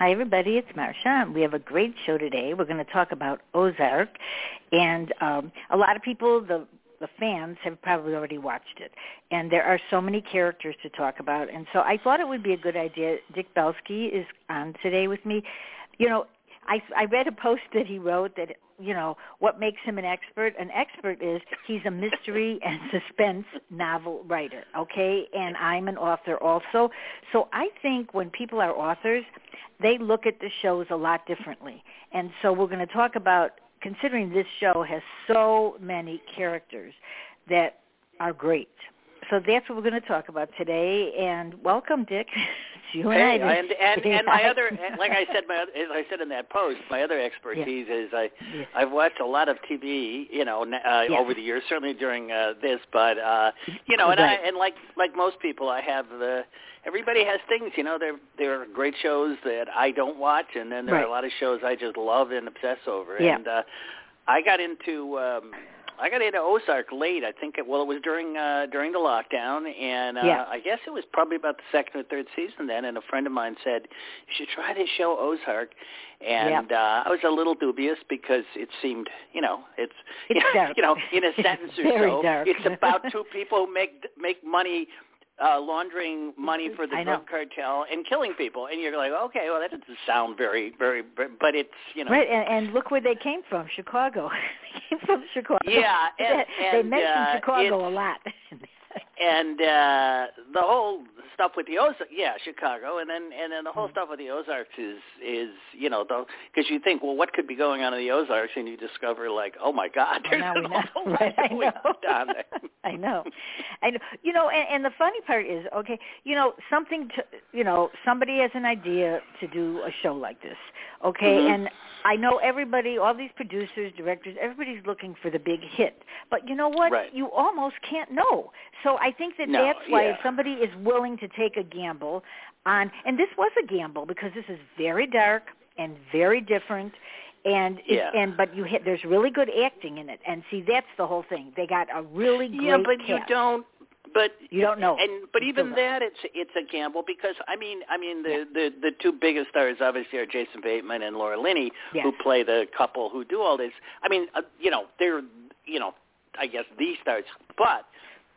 Hi, everybody. It's Marsha. We have a great show today. We're going to talk about Ozark, and um, a lot of people, the the fans, have probably already watched it. And there are so many characters to talk about, and so I thought it would be a good idea. Dick Belsky is on today with me. You know, I I read a post that he wrote that you know what makes him an expert an expert is he's a mystery and suspense novel writer okay? And i'm an author also. So i think when people are authors they look at the shows a lot differently. And so we're going to talk about considering this show has so many characters that are great so that's what we're going to talk about today and welcome dick you hey, and I. and and, and my other, like I said, my other, as I said in that post, my other expertise Yeah. is I Yes. I've watched a lot of TV, you know, uh, Yes. over the years, certainly during uh, this, but uh, you know, and I and like like most people, I have the. Everybody has things, you know. There there are great shows that I don't watch, and then there are a lot of shows I just love and obsess over. Yeah. And uh, I got into um, I got into Ozark late. I think it, well, it was during uh, during the lockdown, and uh, Yeah. I guess it was probably about the second or third season then. And a friend of mine said, "You should try this show Ozark." And uh, I was a little dubious because it seemed, you know, it's, It's you know, in a sentence or so, dark. it's about two people who make make money. Uh, laundering money for the I know. drug cartel and killing people, and you're like, okay, well, that doesn't sound very, very, but it's, you know, Right, and, and look where they came from, Chicago. they came from Chicago. Yeah, and- they and, mentioned uh, Chicago a lot. and uh the whole stuff with the Ozarks, yeah, Chicago, and then and then the Mm-hmm. whole stuff with the Ozarks is is you know because you think, well, what could be going on in the Ozarks, and you discover like, oh my God, Well, there's now an awful lot I going know. on there. I know, I know. You know, and, and the funny part is, okay, you know, something to, you know, somebody has an idea to do a show like this, okay, Mhm. and I know everybody, all these producers, directors, everybody's looking for the big hit, but you know what? Right. You almost can't know. So I think that No, that's why yeah. if somebody is willing to take a gamble on, and this was a gamble because this is very dark and very different and it, Yeah. and but you hit there's really good acting in it and see that's the whole thing they got a really great yeah, but you don't. But You don't know. and but You even that, it's it's a gamble because I mean, I mean the the the two biggest stars obviously are Jason Bateman and Laura Linney, Yes. who play the couple who do all this. I mean, uh, you know, they're you know, I guess these stars, but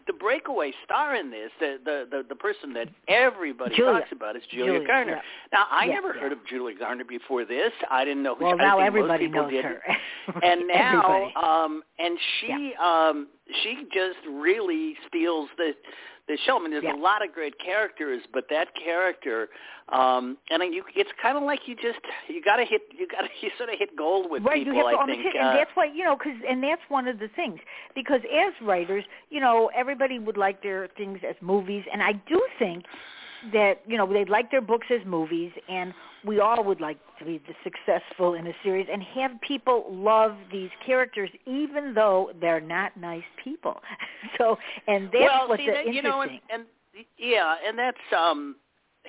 the breakaway star in this, the the the, the person that everybody Julia. talks about is Julia, Julia, Garner. yeah. Now, I Yeah, never yeah. heard of Julia Garner before this. I didn't know who well I now everybody knows didn't her and now um and she um she just really steals the the show. I mean, there's Yeah. a lot of great characters, but that character, um, and you, it's kind of like you just you got to hit you got to you sort of hit gold with right people. you have to I think, hit, and uh, that's why you know because and that's one of the things because as writers you know everybody would like their things as movies and i do think that you know they'd like their books as movies and we all would like to be the successful in a series and have people love these characters even though they're not nice people. So and that's well, what's see, that, interesting you know, and, and yeah, and that's um,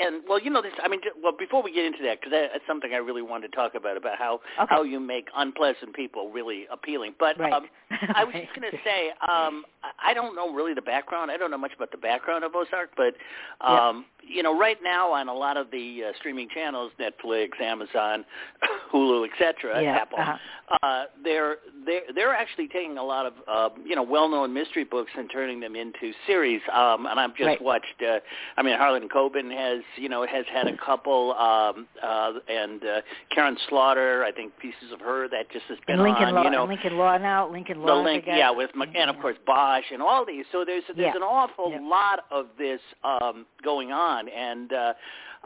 and well, you know this. I mean, well, before we get into that, because that, that's something I really wanted to talk about about how Okay. how you make unpleasant people really appealing. But Right. um, I was just going to say, um, I- don't know really the background. I don't know much about the background of Ozark, but um, you know, right now on a lot of the uh, streaming channels, Netflix, Amazon, Hulu, etc., Yeah, Apple, uh-huh. uh, they're they're they're actually taking a lot of uh, you know well-known mystery books and turning them into series. Um, and I've just Right. watched. Uh, I mean, Harlan Coben has you know has had a couple, um, uh, and uh, Karin Slaughter. I think pieces of her that just has been And Lincoln on. Law, you know, Lincoln Law now, Lincoln the Law. link, I guess. yeah, with Mc- and of course Bosch and all these. So there's there's Yeah. an awful Yeah. lot of this um, going on, and uh,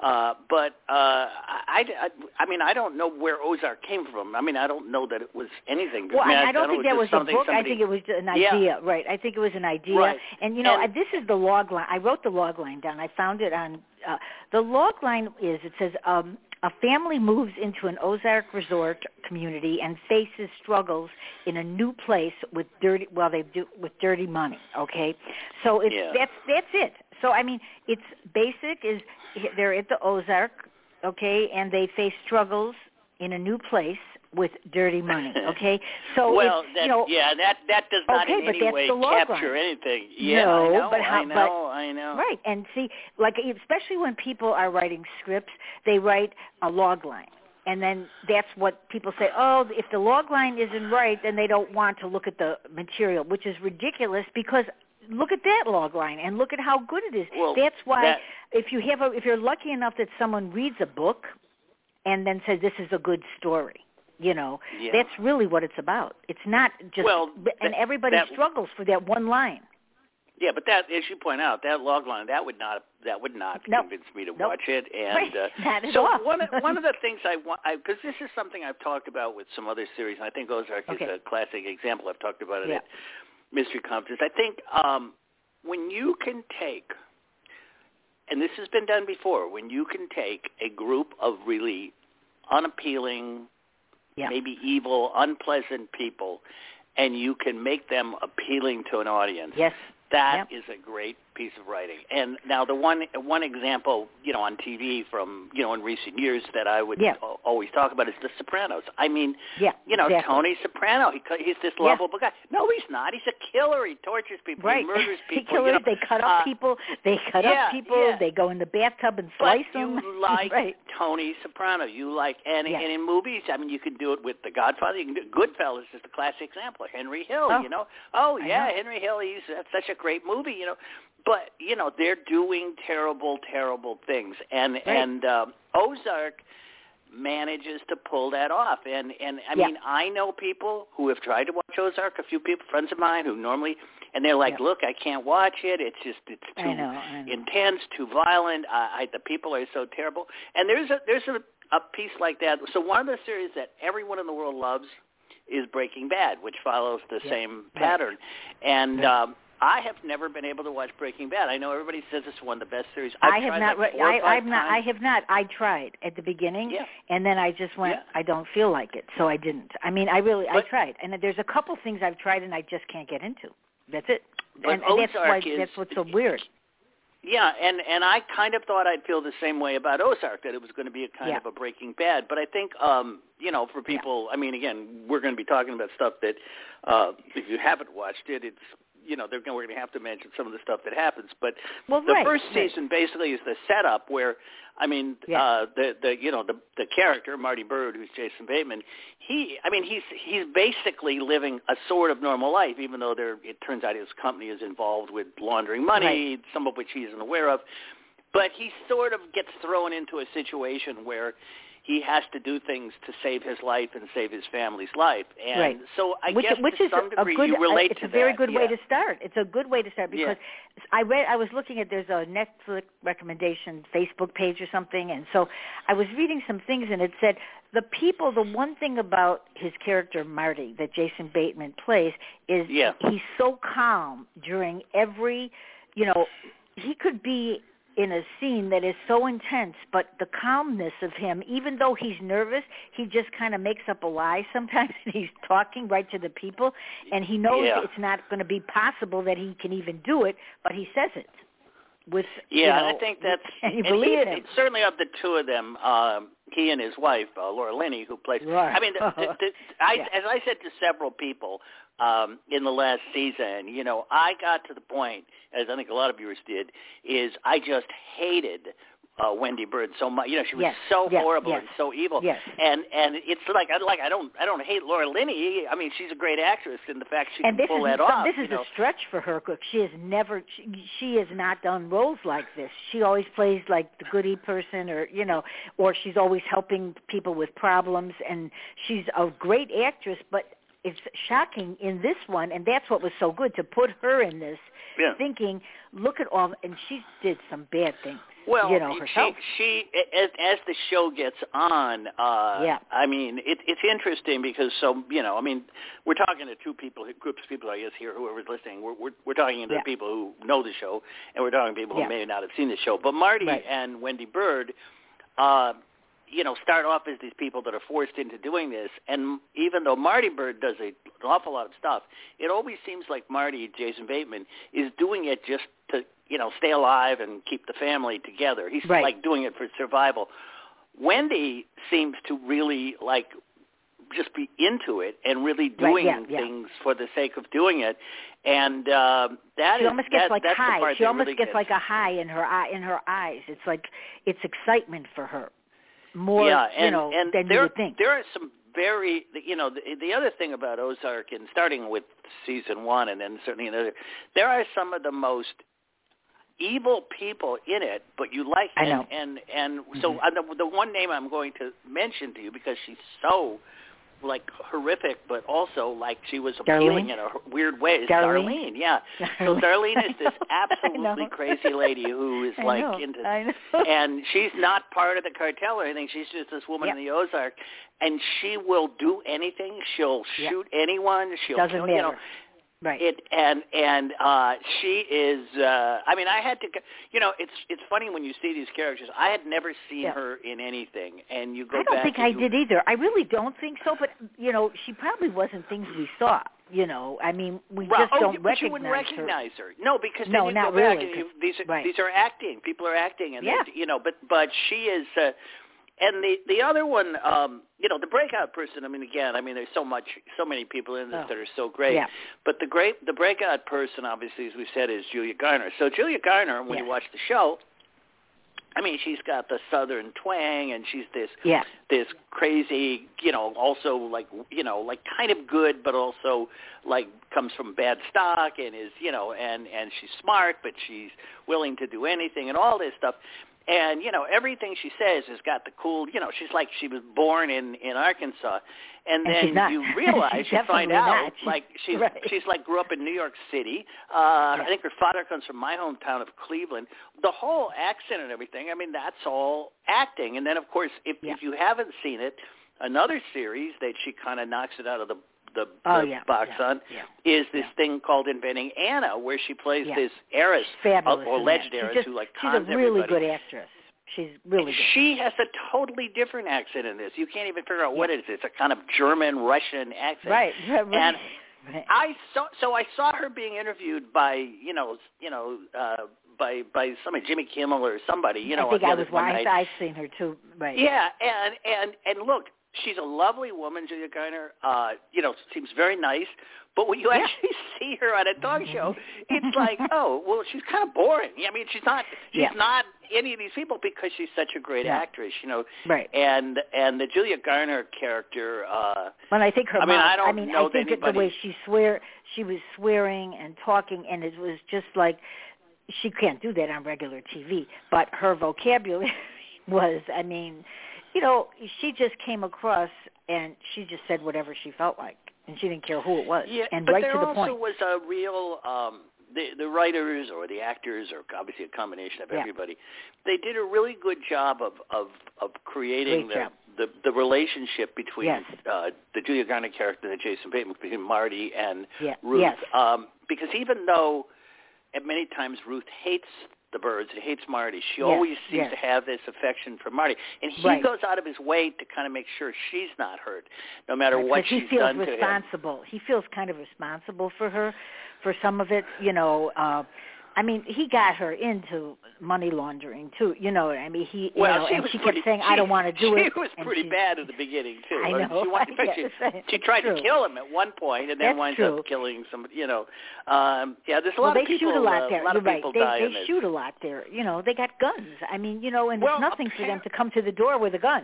uh, but uh, I, I, I mean I don't know where Ozark came from. I mean I don't know that it was anything. Well, I, mean, I, I don't think that was a book. I think it was an Yeah. idea. Right. I think it was an idea. Right. And you know, And- this is the log line. I wrote the log line down. I found it on uh, the log line is it says um a family moves into an Ozark resort community and faces struggles in a new place with dirty well they do with dirty money, okay? So it's Yeah. that's that's it. So I mean, it's basic is they're at the Ozark, okay, and they face struggles in a new place with dirty money, okay? So well, that, you know, yeah, that that does not Okay, in but any way capture anything. Yeah, No, I know, but how- I know, but- I know. Right, and see, like especially when people are writing scripts, they write a log line, and then that's what people say. Oh, if the log line isn't right, then they don't want to look at the material, which is ridiculous because look at that log line and look at how good it is. Well, that's why that- if you have a, if you're lucky enough that someone reads a book and then says this is a good story. You know, Yeah. that's really what it's about. It's not just, Well, and everybody that- struggles for that one line. Yeah, but that, as you point out, that log line that would not that would not Nope. convince me to Nope. watch it. And Right. uh, so all. one of, one of the things I want because this is something I've talked about with some other series, and I think Ozark Okay. is a classic example. I've talked about it Yeah. at Mystery Conference. I think um, when you can take, and this has been done before, when you can take a group of really unappealing, Yeah. maybe evil, unpleasant people, and you can make them appealing to an audience. Yes. That Yep. is a great piece of writing. And now the one one example, you know, on TV from you know in recent years that I would Yeah. al- always talk about is The Sopranos. I mean, Yeah. you know, exactly. Tony Soprano. He he's this Yeah. lovable guy. No, he's not. He's a killer. He tortures people. Right. He murders people. kill you know. They cut up Uh, people. They cut yeah, up people. yeah. They go in the bathtub and slice But slice you like right. Tony Soprano. You like and, Yeah. and in movies, I mean, you can do it with The Godfather. You can do Goodfellas is the classic example. Henry Hill. Oh. You know. Oh yeah. Henry Hill. He's that's such a great movie. You know. But you know they're doing terrible, terrible things, and and um, Ozark manages to pull that off. And and I Yeah. mean, I know people who have tried to watch Ozark. A few people, friends of mine, who normally, and they're like, Yeah. "Look, I can't watch it. It's just it's too I know. I know. intense, too violent. I, I, the people are so terrible." And there's a there's a, a piece like that. So one of the series that everyone in the world loves is Breaking Bad, which follows the Yeah. same Right. pattern. And um, I have never been able to watch Breaking Bad. I know everybody says it's one of the best series. I've I have not. like I, I've not. I have not. I tried at the beginning, Yeah. and then I just went. Yeah. I don't feel like it, so I didn't. I mean, I really. I tried, and there's a couple things I've tried, and I just can't get into. That's it. But and, and that's Ozark why. is- that's what's so weird. Yeah, and and I kind of thought I'd feel the same way about Ozark that it was going to be a kind Yeah. of a Breaking Bad, but I think um, you know, for people, I mean, again, we're going to be talking about stuff that uh, if you haven't watched it, it's you know, they're going we're going to have to mention some of the stuff that happens, but Well, the right, first right. season basically is the setup where I mean Yeah. uh the the you know the the character Marty Byrde who's Jason Bateman he I mean he's he's basically living a sort of normal life even though there it turns out his company is involved with laundering money some of which he isn't aware of but he sort of gets thrown into a situation where he has to do things to save his life and save his family's life and Right. so I which, guess which to is some a degree good. you relate it's to a very that. good way to start. It's a good way to start Yeah. because I read. I was looking at there's a Netflix recommendation Facebook page or something, and so I was reading some things, and it said the people. The one thing about his character Marty that Jason Bateman plays is Yeah. he's so calm during every. You know, he could be in a scene that is so intense, but the calmness of him, even though he's nervous, he just kind of makes up a lie sometimes and he's talking right to the people and he knows Yeah. it's not going to be possible that he can even do it, but he says it with you Yeah, know, I think that's and you and believe he, him. certainly of the two of them, um, he and his wife, uh, Laura Linney, who plays. Right. I mean, the, the, the, I, Yeah. as I said to several people um, in the last season, you know, I got to the point, as I think a lot of viewers did, is I just hated uh, Wendy Byrde so much. You know, she was yes. so yes. horrible yes. and so evil. Yes. And and it's like I like I don't I don't hate Laura Linney. I mean, she's a great actress in the fact she and can pull is that off. this is know? a stretch for her because she has never she, she has not done roles like this. She always plays like the goody person, or you know, or she's always helping people with problems, and she's a great actress. But it's shocking in this one, and that's what was so good to put her in this, Yeah. thinking, look at all, and she did some bad things. Well, you know she, herself. she as, as the show gets on, uh, Yeah. I mean, it, it's interesting because so you know, I mean, we're talking to two people, groups of people, I guess here, whoever's listening. We're we're, we're talking to Yeah. people who know the show, and we're talking to people Yeah. who may not have seen the show. But Marty Right. and Wendy Byrde, uh, you know, start off as these people that are forced into doing this, and even though Marty Byrde does a, an awful lot of stuff, it always seems like Marty, Jason Bateman, is doing it just to, you know, stay alive and keep the family together. He's Right. like doing it for survival. Wendy seems to really like just be into it and really Right, doing yeah, yeah. things for the sake of doing it, and uh, that she is- almost gets that, like high. She almost really gets like a high in her eye in her eyes. It's like it's excitement for her, more yeah, and, you know and than there, you would think. There are some very, you know, the, the other thing about Ozark, and starting with season one, and then certainly another, there are some of the most evil people in it, but you like I and know. and and so Mhm. uh, the, the one name I'm going to mention to you because she's so like horrific, but also like she was appealing Darlene? in a weird way. Is Darlene? Darlene, yeah. So Darlene is this absolutely crazy lady who is like know, into and she's not part of the cartel or anything. She's just this woman Yep. in the Ozark, and she will do anything. She'll Yep. shoot anyone. She'll Doesn't kill, matter. you know. Right. It and and uh she is. uh I mean, I had to. You know, it's it's funny when you see these characters. I had never seen Yeah. her in anything, and you go I don't back. think I you, did either. I really don't think so. But you know, she probably wasn't things we saw. You know, I mean, we Well, just oh, don't you- but you recognize wouldn't her. recognize her. No, because then No, you not go back really, and you, these are right. these are acting. People are acting, and Yeah. you know. But but she is. uh and the the other one, um, you know, the breakout person. I mean, again, I mean, there's so much, so many people in this Oh. that are so great. Yeah. But the great, the breakout person, obviously, as we said, is Julia Garner. So Julia Garner, when Yes. you watch the show, I mean, she's got the southern twang, and she's this Yeah. this crazy, you know, also like you know, like kind of good, but also like comes from bad stock and is you know, and and she's smart, but she's willing to do anything and all this stuff. And you know, everything she says has got the cool. You know, she's like she was born in in Arkansas, and, And then you realize you find out not. Like she's right. she's like grew up in New York City. Uh Yeah. I think her father comes from my hometown of Cleveland. The whole accent and everything. I mean, that's all acting. And then of course, if Yeah. if you haven't seen it, another series that she kind of knocks it out of the the, Oh, the yeah, box yeah, on yeah. is this thing called Inventing Anna, where she plays this heiress Fabulous. or alleged heiress just- who like cons She's a really everybody. good actress. She's really good. She has a totally different accent in this. You can't even figure out what it is. It's a kind of German Russian accent. Right. right. And Right. I saw so I saw her being interviewed by you know you know uh by by somebody Jimmy Kimmel or somebody you know I think I was one. I've seen her too. Right. Yeah, and and and look, she's a lovely woman, Julia Garner. Uh, you know, seems very nice. But when you Yeah. actually see her on a talk show, it's like, oh, well, she's kind of boring. I mean, she's not she's Yeah. not any of these people because she's such a great Yeah. actress, you know. Right. And and the Julia Garner character, uh, When I think her I mean, I don't I mean, know I think that the way she swear, she was swearing and talking, and it was just like she can't do that on regular TV. But her vocabulary was, I mean, you know, she just came across and she just said whatever she felt like, and she didn't care who it was, Yeah, and but right there to the also point. was a real um the the writers or the actors or obviously a combination of Yeah. everybody. They did a really good job of of of creating the, the the relationship between Yes. uh the Julia Garner character and the Jason Bateman between Marty and Yeah. Ruth. Yes. Um because even though at many times Ruth hates the Byrdes and hates Marty, she Yes, always seems yes. to have this affection for Marty. And he Right. goes out of his way to kind of make sure she's not hurt, no matter what because he she's feels done to him. He feels responsible. He feels kind of responsible for her, for some of it. You know, uh, I mean, he got her into money laundering too. You know, I mean, he. Well, you know, she was she pretty, kept saying, she, "I don't want to do she it." She was pretty bad at the beginning too. I know. She, wanted, fact, she, she tried true. to kill him at one point, and then That's winds true. up killing somebody. You know, um, yeah. There's a well, lot they of people. shoot a lot uh, there. a lot You're of right. people They, die they shoot a lot there. You know, they got guns. I mean, you know, and Well, there's nothing for them to come to the door with a gun.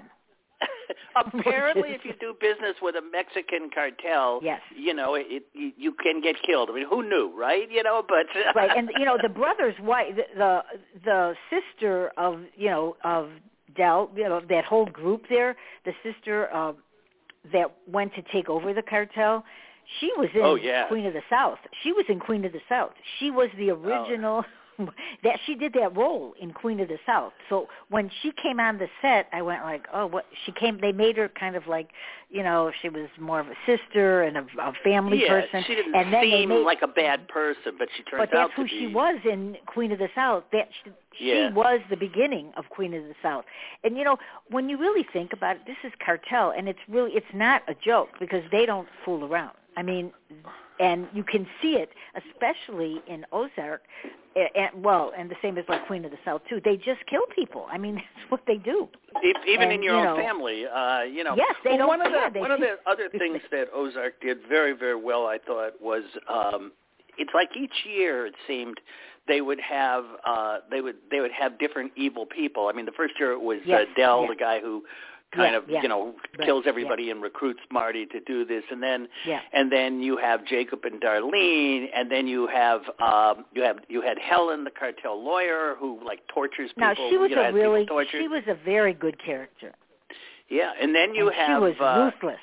Apparently, if you do business with a Mexican cartel, Yes. you know it, you, you can get killed. I mean, who knew, right? You know, but right and you know the brother's wife the, the the sister of you know of Del you know that whole group there the sister uh, that went to take over the cartel she was in Oh, yeah. Queen of the South she was in Queen of the South she was the Oh. that she did that role in Queen of the South so when she came on the set I went like oh what she came they made her kind of like you know she was more of a sister and a, a family yeah, person she didn't and then seem made, like a bad person, but she turned out. but that's who be. she was in Queen of the South. That she, Yeah. she was the beginning of Queen of the South. And you know, when you really think about it, this is cartel, and it's really it's not a joke because they don't fool around. I mean, and you can see it, especially in Ozark. And, well, and the same as like Queen of the South too. They just kill people. I mean, that's what they do. Even And, in your you own know- family, uh, you know. Yes, they well, don't one of the one of the other things that Ozark did very very well, I thought, was um, it's like each year it seemed they would have uh, they would they would have different evil people. I mean, the first year it was Yes, uh, Del, yeah. the guy who kind Yeah, of yeah. you know Right, kills yeah. everybody and recruits Marty to do this, and then Yeah. and then you have Jacob and Darlene, and then you have um, you have you had Helen, the cartel lawyer, who like tortures people. Now she was you know, a really she was a very good character. Yeah, and then you and have she was uh, ruthless.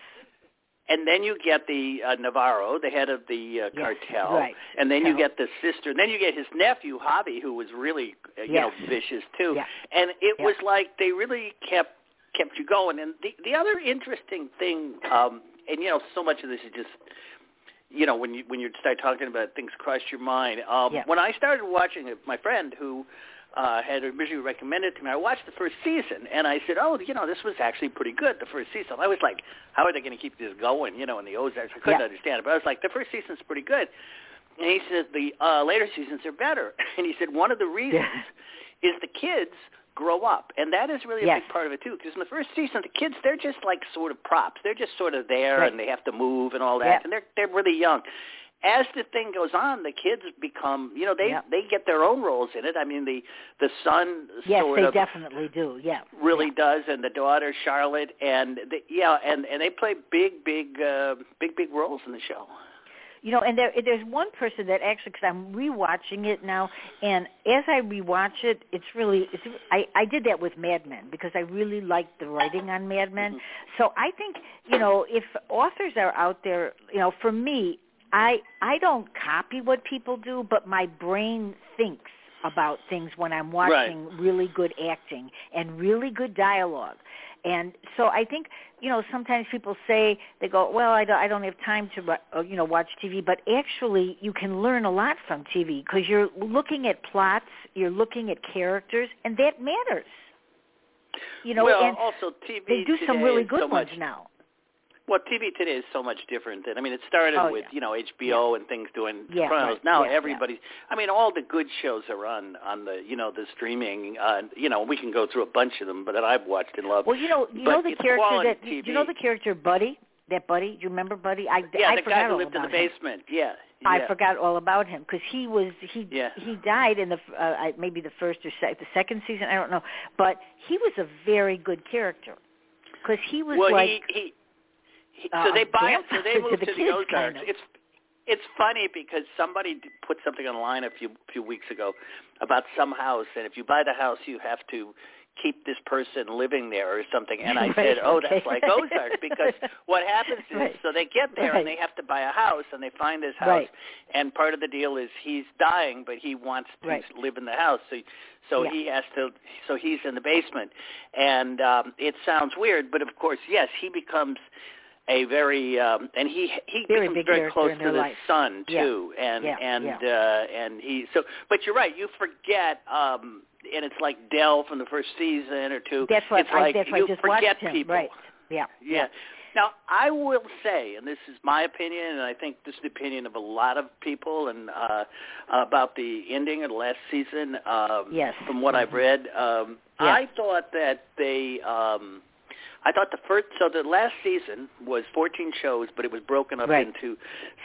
and then you get the uh, Navarro, the head of the uh, Yes, cartel, right. and then you get the sister, and then you get his nephew Javi, who was really uh, you know vicious too, Yeah. and it Yeah. was like they really kept kept you going. And the the other interesting thing, um, and you know, so much of this is just you know when you when you start talking about it, things cross your mind. Um, Yeah. When I started watching it, my friend who uh, had originally recommended it to me. I watched the first season, and I said, "Oh, you know, this was actually pretty good." The first season, I was like, "How are they going to keep this going?" You know, in the Ozarks, I couldn't Yeah. understand it, but I was like, "The first season's pretty good." And he said the uh, later seasons are better, and he said one of the reasons is the kids grow up, and that is really a Yes. big part of it too. Because in the first season, the kids they're just like sort of props; they're just sort of there, Right. and they have to move and all that, Yeah. and they're they're really young as the thing goes on, the kids become, you know, they Yep. they get their own roles in it. I mean, the the son Yes, sort they of definitely do. Yeah. really Yeah. does, and the daughter Charlotte, and the, yeah, and and they play big, big, uh, big, big roles in the show. You know, and there there's one person that actually, because I'm rewatching it now, and as I rewatch it, it's really it's I I did that with Mad Men because I really liked the writing on Mad Men. Mm-hmm. So I think you know if authors are out there, you know, for me, I I don't copy what people do, but my brain thinks about things when I'm watching really good acting and really good dialogue. And so I think, you know, sometimes people say they go, "Well, I don't, I don't have time to, uh, you know, watch TV." But actually, you can learn a lot from TV because you're looking at plots, you're looking at characters, and that matters. You know, well, and also TV they do some really good so ones much, now. Well, TV today is so much different than I mean, it started Oh, with yeah. you know HBO and things doing Yeah, Sopranos. right. Now Yeah, yeah. everybody, I mean, all the good shows are on on the you know the streaming. Uh, you know, we can go through a bunch of them, but that I've watched and loved. Well, you know, you But know the character that do you know the character Buddy. That Buddy, you remember Buddy? I yeah, I the forgot guy who lived in the about him. basement. Yeah, I forgot all about him because he was he Yeah. he died in the uh, maybe the first or sec- the second season I don't know, but he was a very good character because he was well, like he uh, so they buy it. So they to the to the Ozarks. kind of. It's it's funny because somebody put something online a few few weeks ago about some house, and if you buy the house, you have to keep this person living there or something. And I Right, said, oh, okay. that's like Ozark because what happens is Right. so they get there Right. and they have to buy a house and they find this house, and part of the deal is he's dying, but he wants to live in the house, so. So Yeah. he has to. So he's in the basement, and um, it sounds weird, but of course, yes, he becomes a very um, and he he Very becomes very close to the life. son Yeah. too, and Yeah, and yeah. uh, and he. So, but you're right. You forget, um, and it's like Del from the first season or two. that's what it's I like that's you I just forget him people. right yeah Yeah. Now, I will say, and this is my opinion, and I think this is the opinion of a lot of people, and uh, about the ending of the last season. Um, yes. From what mm-hmm. I've read, um, yeah. I thought that they. Um, I thought the first, so the last season was 14 shows, but it was broken up right. into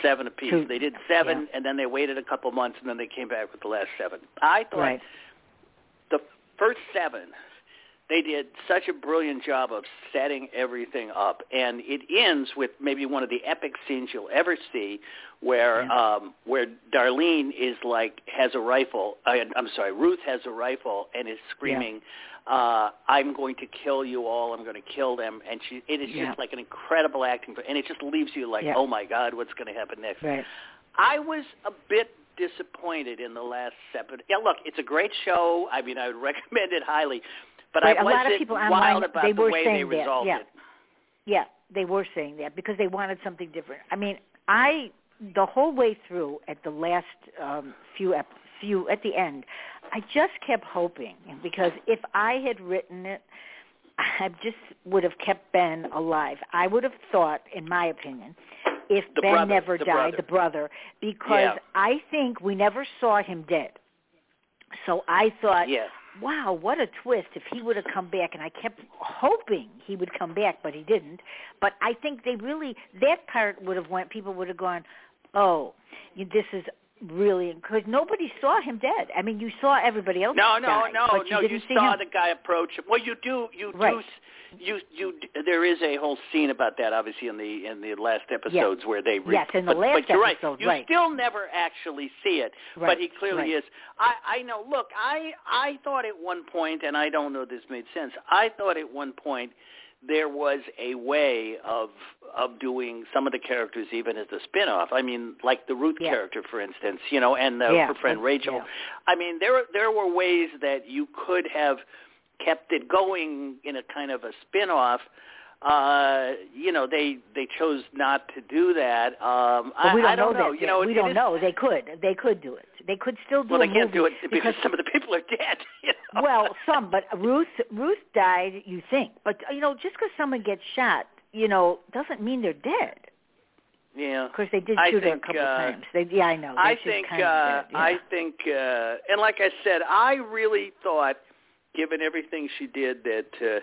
seven apiece. Two. They did seven, yeah. and then they waited a couple months, and then they came back with the last seven. I thought right. the first seven they did such a brilliant job of setting everything up and it ends with maybe one of the epic scenes you'll ever see where yeah. um where Darlene is like has a rifle I, I'm sorry Ruth has a rifle and is screaming yeah. uh I'm going to kill you all I'm going to kill them and she it is yeah. just like an incredible acting and it just leaves you like oh my god what's going to happen next right. I was a bit disappointed in the last seven. Yeah, look, it's a great show. I mean, I would recommend it highly. But right, I a lot of people wild online, about they the were way saying they that. yeah. Yeah, they were saying that because they wanted something different. I mean, I the whole way through at the last um, few ep- few at the end, I just kept hoping because if I had written it, I just would have kept Ben alive. I would have thought, in my opinion, if The Ben brother, never the died, brother. the brother, because Yeah. I think we never saw him dead. So I thought, Yeah. Wow, what a twist if he would have come back. And I kept hoping he would come back, but he didn't. But I think they really, that part would have went, people would have gone, oh, this is really, because nobody saw him dead. I mean, you saw everybody else No, no, die, no, you no. didn't saw him. the guy approach him. Well, you do, you Right. do, you, you. There is a whole scene about that, obviously, in the in the last episodes where they. Re- Yes, in the but, last but you're right. episode, You right. still never actually see it, Right, but he clearly right. is. I I know. Look, I I thought at one point, and I don't know if this made sense. I thought at one point there was a way of of doing some of the characters even as a spin-off. I mean, like the Ruth Yeah. character, for instance, you know, and uh, Yeah, her friend Rachel. yeah. I mean, there there were ways that you could have kept it going in a kind of a spin-off. Uh, you know, they they chose not to do that. Um, But we don't I don't know, know. that. You know, we it- don't it know. They could. They could do it. They could still do it. Well, they can't do it because because some of the people are dead. You know? well, some, but Ruth Ruth died. You think, but you know, just because someone gets shot, you know, doesn't mean they're dead. yeah. Of course, they did shoot her a couple uh, times. They, yeah, I know. I think kind uh, of dead, yeah. I think uh, and like I said, I really thought given everything she did that uh,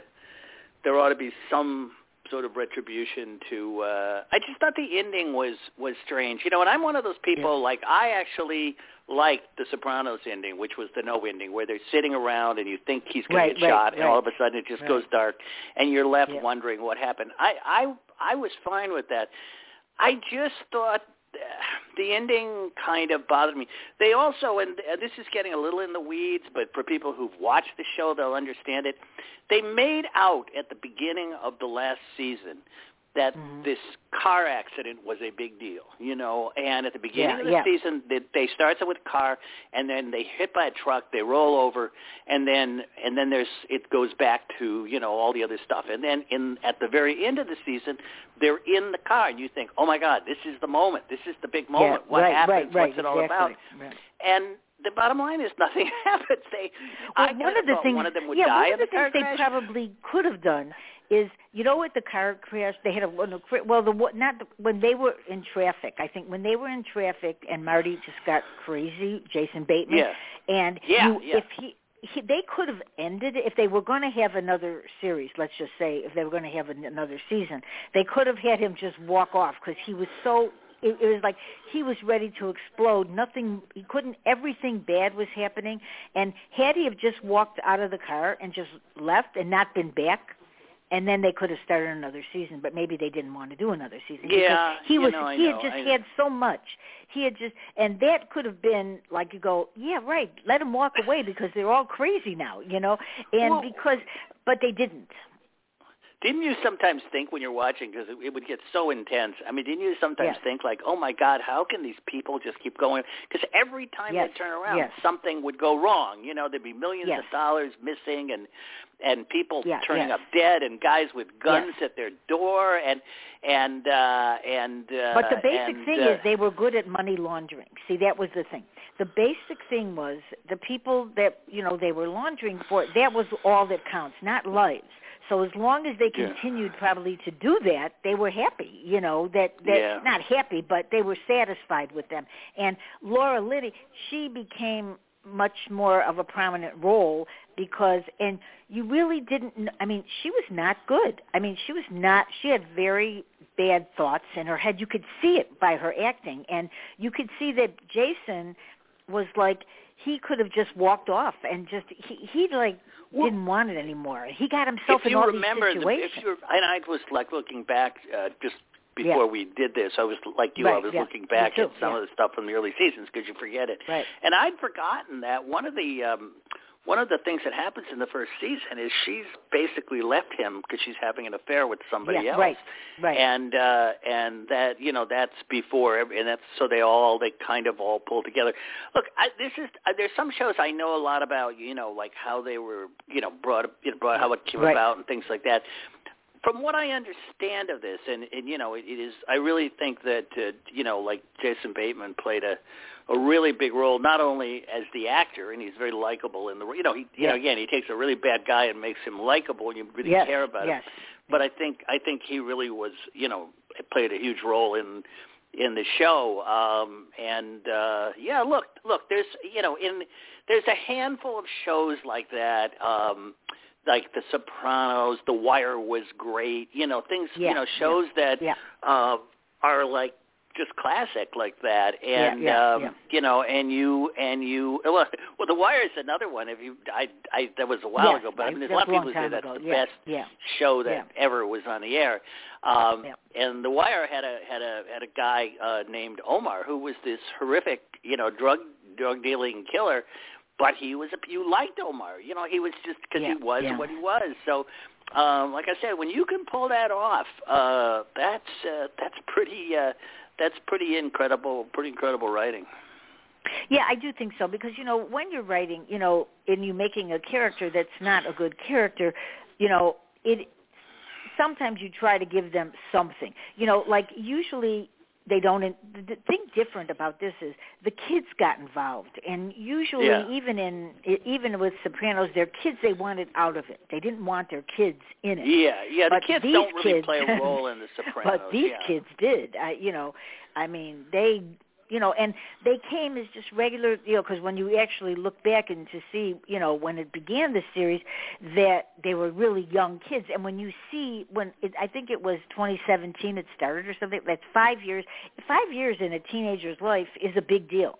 there ought to be some sort of retribution to uh I just thought the ending was was strange. You know, and I'm one of those people like I actually liked the Sopranos ending, which was the no ending where they're sitting around and you think he's going Right, to get right, shot and all of a sudden it just Right. goes dark and you're left Yeah. wondering what happened. I I I was fine with that. I just thought the ending kind of bothered me. They also, and this is getting a little in the weeds, but for people who've watched the show, they'll understand it. They made out at the beginning of the last season that Mhm. this car accident was a big deal, you know. And at the beginning Yeah, of the yeah. season, they, they starts with a car, and then they hit by a truck, they roll over, and then and then there's it goes back to you know all the other stuff, and then in at the very end of the season, they're in the car, and you think, oh my God, this is the moment, this is the big moment. yeah, what right, happens? Right, right, What's it all exactly. about? And the bottom line is nothing happens. They, Well, I one kinda the things, one of them would yeah, die one of the things crash. they probably could have done is, you know, what the car crash they had a well, well the what- not the, when they were in traffic. I think when they were in traffic and Marty just got crazy, Jason Bateman, Yeah. and Yeah, you, yeah. if he. He, they could have ended if they were going to have another series. Let's just say if they were going to have an, another season, they could have had him just walk off because he was so it, it was like he was ready to explode. Nothing, he couldn't. Everything bad was happening, and had he have just walked out of the car and just left and not been back, and then they could have started another season. But maybe they didn't want to do another season Yeah, because he you was know, I he know, had just I- had so much. He had just, and that could have been like you go, yeah, right. Let him walk away because they're all crazy now, you know, and Well- because, but they didn't. Didn't you sometimes think when you're watching, because it, it would get so intense? I mean, didn't you sometimes Yes. think like, "Oh my God, how can these people just keep going?" Because every time Yes, they turn around, yes. something would go wrong. You know, there'd be millions Yes. of dollars missing, and and people Yeah, turning yes. up dead, and guys with guns Yes. at their door, and and uh, and. Uh, But the basic and, thing uh, is they were good at money laundering. See, that was the thing. The basic thing was the people that, you know, they were laundering for, that was all that counts, not lives. So as long as they continued yeah. probably to do that, they were happy. You know that that yeah. not happy, but they were satisfied with them. And Laura Linney, she became much more of a prominent role because and you really didn't I mean she was not good. I mean she was not she had very bad thoughts in her head. You could see it by her acting and you could see that Jason was like he could have just walked off and just he he like well, didn't want it anymore. He got himself in all remember these situations. The, if you and I was like looking back uh, just before yeah. we did this, I was like you. Right, I was yeah. looking back at some yeah. of the stuff from the early seasons because you forget it. Right. And I'd forgotten that one of the um, one of the things that happens in the first season is she's basically left him because she's having an affair with somebody yeah, else. Right. Right. And uh, and that you know that's before, and that's so they all they kind of all pull together. Look, I, this is uh, there's some shows I know a lot about. You know, like how they were you know brought you know, brought how it came Right. about and things like that from what I understand of this, and, and you know, it, it is. I really think that uh, you know, like Jason Bateman played a a really big role, not only as the actor, and he's very likable in the. You know, he you know again he takes a really bad guy and makes him likable, and you really yes. care about yes. him. But I think I think he really was you know played a huge role in in the show. Um, and uh, yeah, look, look, there's you know in there's a handful of shows like that. Um, like The Sopranos, The Wire was great. You know, things. Yeah, You know, shows that Yeah. uh, are like just classic like that. And yeah, um, yeah. you know, and you and you. Well, well, The Wire is another one. If you, I, I that was a while Yes, ago, but I mean, there's a lot of people who say that's time the. Yeah, best yeah. show that Yeah. ever was on the air. Um, Yeah. And The Wire had a had a had a guy uh, named Omar who was this horrific, you know, drug drug dealing killer. But he was a you liked Omar, you know. He was just because Yeah, he was yeah. what he was. So, um, like I said, when you can pull that off, uh, that's uh, that's pretty uh, that's pretty incredible, pretty incredible writing. Yeah, I do think so because you know when you're writing, you know, and you making a character that's not a good character, you know, it sometimes you try to give them something. You know, like usually they don't in, the, thing different about this is the kids got involved and usually Yeah. even in even with Sopranos their kids they wanted out of it. They didn't want their kids in it. Yeah, yeah. But the kids don't really kids- play a role in The Sopranos. But these yeah. kids did. I, you know, I mean, they, you know, and they came as just regular, you know, because when you actually look back and to see, you know, when it began the series, that they were really young kids. And when you see, when it, I think it was 2017 it started or something, that's five years. Five years in a teenager's life is a big deal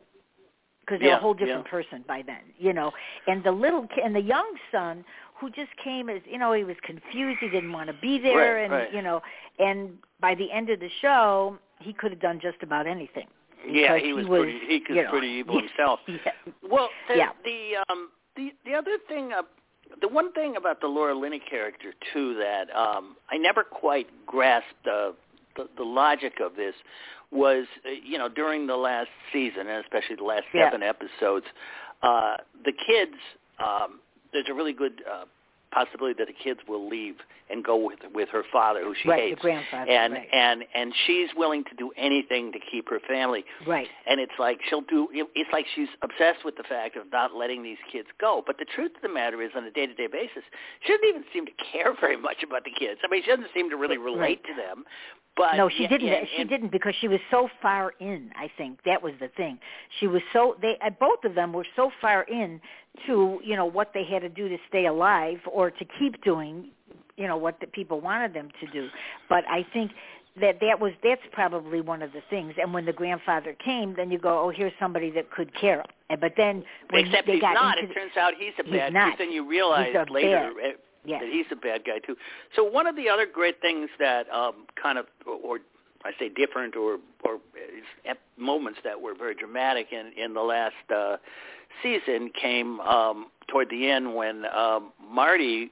because they're Yeah, a whole different yeah. person by then, you know. And the little kid and the young son who just came as, you know, he was confused, he didn't want to be there, Right, and right. you know, and by the end of the show, he could have done just about anything. Yeah, because he was, he was, pretty. He was you know, pretty evil yeah, himself. Yeah. Well, the, Yeah. the um the the other thing, uh, the one thing about the Laura Linney character too that um I never quite grasped uh, the the logic of this was uh, you know during the last season and especially the last Yeah. seven episodes, uh the kids um there's a really good uh possibility that the kids will leave and go with with her father who she right, hates the grandfather. and right. and and she's willing to do anything to keep her family right. and it's like she'll do it's like she's obsessed with the fact of not letting these kids go but the truth of the matter is on a day to day basis she doesn't even seem to care very much about the kids i mean she doesn't seem to really relate to them but no, she yeah, didn't. and- she and- didn't because she was so far in. I think that was the thing. She was so they uh, both of them were so far in to you know what they had to do to stay alive or to keep doing, you know what the people wanted them to do. But I think that that was that's probably one of the things. And when the grandfather came, then you go, oh, here's somebody that could care. And but then when except they he's got not into it turns out he's a He's bad not. then you realize He's later bad- eh, Yes. that he's a bad guy too so one of the other great things that um kind of or I say different or or moments that were very dramatic in in the last uh season came um toward the end when um Marty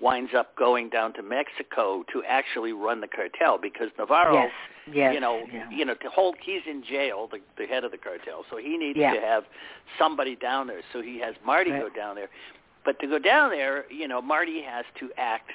winds up going down to Mexico to actually run the cartel because Navarro yes, yes, you know, yeah. you know, to hold he's in jail, the, the head of the cartel, so he needs Yeah. to have somebody down there. So he has Marty Right. go down there, but to go down there, you know, Marty has to act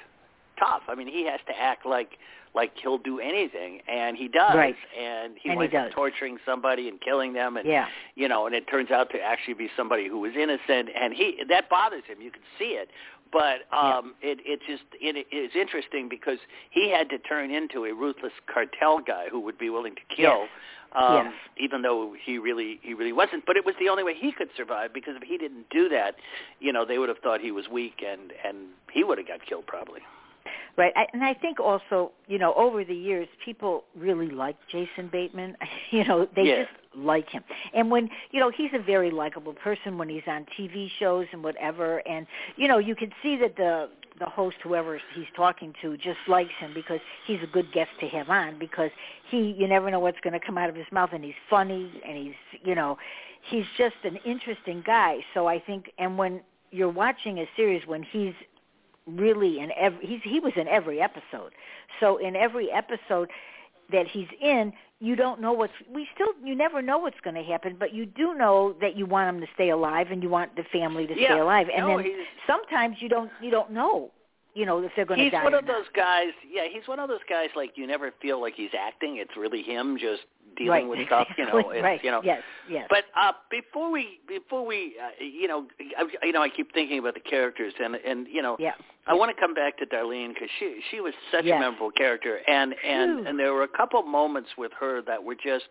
tough. I mean, he has to act like like he'll do anything, and he does. Right. And he And he does. up torturing somebody and killing them, and Yeah. you know, and it turns out to actually be somebody who was innocent, and he that bothers him. You can see it, but um, it it just it is interesting because he had to turn into a ruthless cartel guy who would be willing to kill. Yes. Um, Yes. even though he really he really wasn't, but it was the only way he could survive because if he didn't do that, you know, they would have thought he was weak and and he would have got killed probably. Right, I, and I think also, you know, over the years, people really like Jason Bateman. you know, they Yeah. just like him. And when, you know, he's a very likable person when he's on TV shows and whatever. And you know, you can see that the the host, whoever he's talking to, just likes him because he's a good guest to have on. Because he, you never know what's going to come out of his mouth, and he's funny, and he's, you know, he's just an interesting guy. So I think, and when you're watching a series when he's really in every he's he was in every episode. So in every episode that he's in you don't know what's we still you never know what's going to happen but you do know that you want him to stay alive and you want the family to Yeah. stay alive. And No, then sometimes you don't you don't know you know if they're going to He's one of those guys. Yeah, he's one of those guys. Like you never feel like he's acting. It's really him just dealing right, with stuff. You know, it's, right you know. yes yes But uh, before we, before we, uh, you know, I, you know, I keep thinking about the characters, and and you know, yeah I want to come back to Darlene because she she was such Yes. a memorable character, and and Phew. and there were a couple moments with her that were just.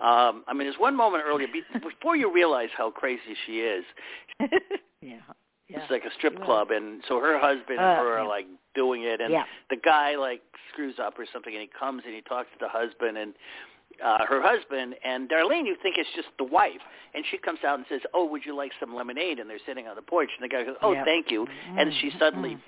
Um, I mean, there's one moment earlier be, before you realize how crazy she is. yeah yeah It's like a strip Right. club, and so her husband Uh, and her are like doing it, and Yeah. the guy like screws up or something, and he comes and he talks to the husband and uh her husband and Darlene. You think it's just the wife, and she comes out and says, "Oh, would you like some lemonade?" And they're sitting on the porch, and the guy goes, "Oh, Yeah. thank you," and she Mm, suddenly mm.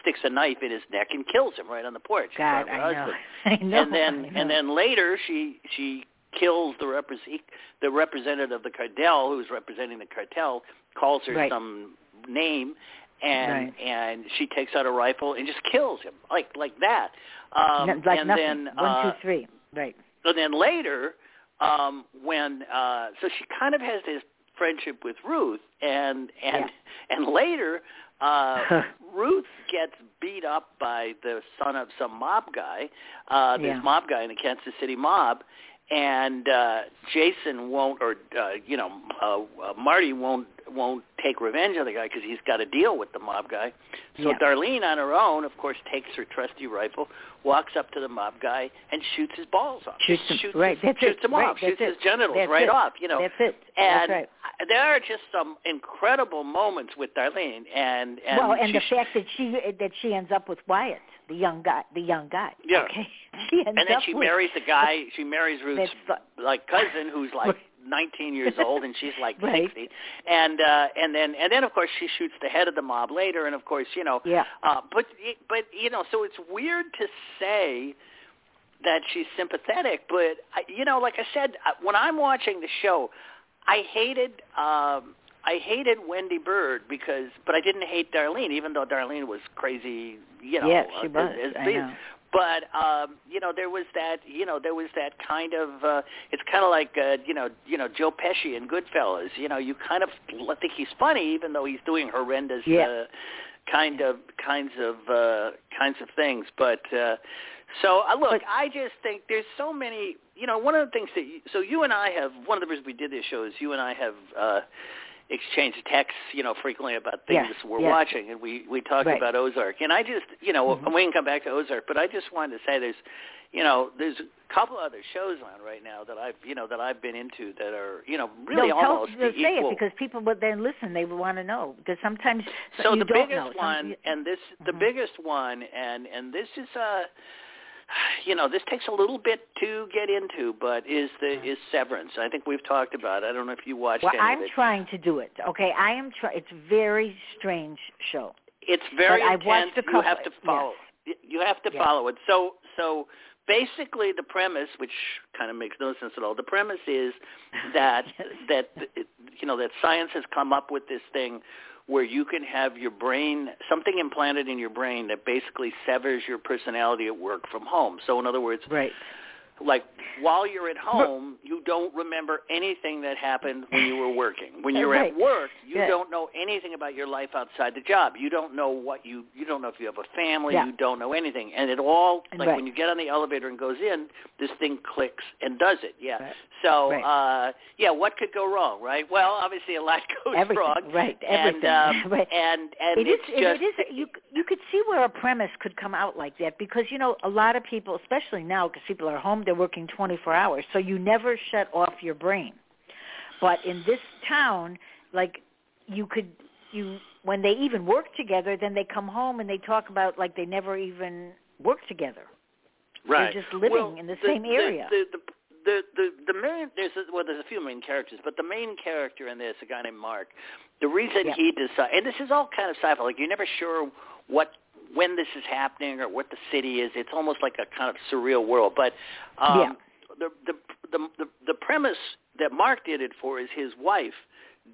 sticks a knife in his neck and kills him right on the porch. god i know i know and then know. and then later she she kills the repres- the representative of the cartel who's representing the cartel calls her Right. some name and Right. and she takes out a rifle and just kills him like like that um like and nothing then one uh, two three right and then later um when uh so she kind of has this friendship with Ruth and and Yeah. and later uh Ruth gets beat up by the son of some mob guy, uh this Yeah. mob guy in the Kansas City mob and uh Jason won't or uh you know uh, uh Marty won't won't take revenge on the guy because he's got a deal with the mob guy. So Yeah. Darlene on her own of course takes her trusty rifle, walks up to the mob guy and shoots his balls off. Shoots him- shoots right, his, that's shoots it, him right, off, that's shoots it, his genitals that's right it, off, you know. that's it. And that's right. there are just some incredible moments with Darlene, and and well, and she, the fact that she that she ends up with Wyatt, the young guy, the young guy. Yeah. Okay. She ends and then she with, marries the guy. She marries Ruth's like cousin, who's like 19 years old, and she's like Right. 60. And uh, and then and then of course she shoots the head of the mob later, and of course you know. Yeah. Uh, but but you know, so it's weird to say that she's sympathetic, but I, you know, like I said, uh, when I'm watching the show, I hated. Um, I hated Wendy Byrde because, but I didn't hate Darlene, even though Darlene was crazy. You know, Yeah, she uh, was. as- as I know. But um, you know, there was that. You know, there was that kind of. Uh, it's kind of like uh, you know, you know, Joe Pesci in Goodfellas. You know, you kind of think he's funny, even though he's doing horrendous. Yeah. Uh, kind of kinds of uh kinds of things but uh so uh, look i just think there's so many you know one of the things that you, so you and i have one of the reasons we did this show is you and i have uh exchanged texts you know frequently about things Yes, we're yes. watching and we we talked Right. about ozark and i just you know Mhm. we can come back to ozark but i just wanted to say there's you know there's a couple other shows on right now that i've you know that i've been into that are you know really no, tell, almost no, the say equal it because people would then listen. They would want to know because sometimes so you the biggest know. Some- one and this the Mhm. biggest one and and this is uh you know this takes a little bit to get into but is the is severance i think we've talked about it i don't know if you watched well, I'm trying to do it. Okay, I am trying. It's a very strange show. it's very but intense watched a you have couple- to follow y you have to Yes. follow it so so basically the premise which kind of makes no sense at all the premise is that Yes. that you know that science has come up with this thing where you can have your brain something implanted in your brain that basically severs your personality at work from home. So in other words, Right. Like while you're at home, you don't remember anything that happened when you were working. When you're Right. at work, you Yeah. don't know anything about your life outside the job. You don't know what you you don't know if you have a family. Yeah. You don't know anything, and it all like Right. when you get on the elevator and goes in, this thing clicks and does it. Yeah. Right. So uh yeah, what could go wrong, right? Well, obviously a lot goes Everything, wrong. right, And everything, um, right. and and It is. it's it- just it is. You you could see where a premise could come out like that because you know a lot of people, especially now, because people are home, they're working 24 hours, so you never shut off your brain. But in this town, like you could you when they even work together, then they come home and they talk about like they never even worked together. right. They're just living Well, in the same area. The, the, the, the, the main there's a, well there's a few main characters, but the main character in this, a guy named Mark, the reason Yep. he decided, and this is all kind of sci-fi, like you're never sure what when this is happening or what the city is. It's almost like a kind of surreal world. But um, Yeah. the, the the the the premise that Mark did it for is his wife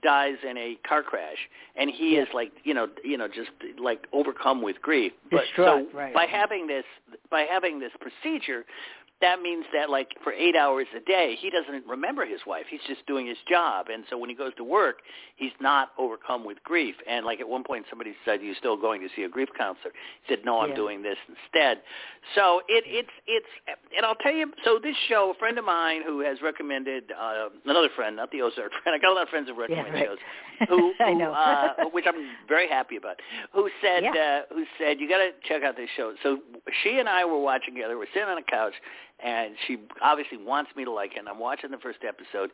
dies in a car crash and he is like you know you know just like overcome with grief but Distraught, so right. by having this by having this procedure that means that like for eight hours a day he doesn't remember his wife he's just doing his job and so when he goes to work he's not overcome with grief and like at one point somebody said you still going to see a grief counselor he said no i'm Yeah. doing this instead so it it's it's and i'll tell you so this show a friend of mine who has recommended uh another friend not the ozark friend i got a lot of friends who recommend right. shows who, I know. uh which i'm very happy about who said Yeah. uh who said you got to check out this show so she and i were watching together we're sitting on a couch and she obviously wants me to like it and i'm watching the first episode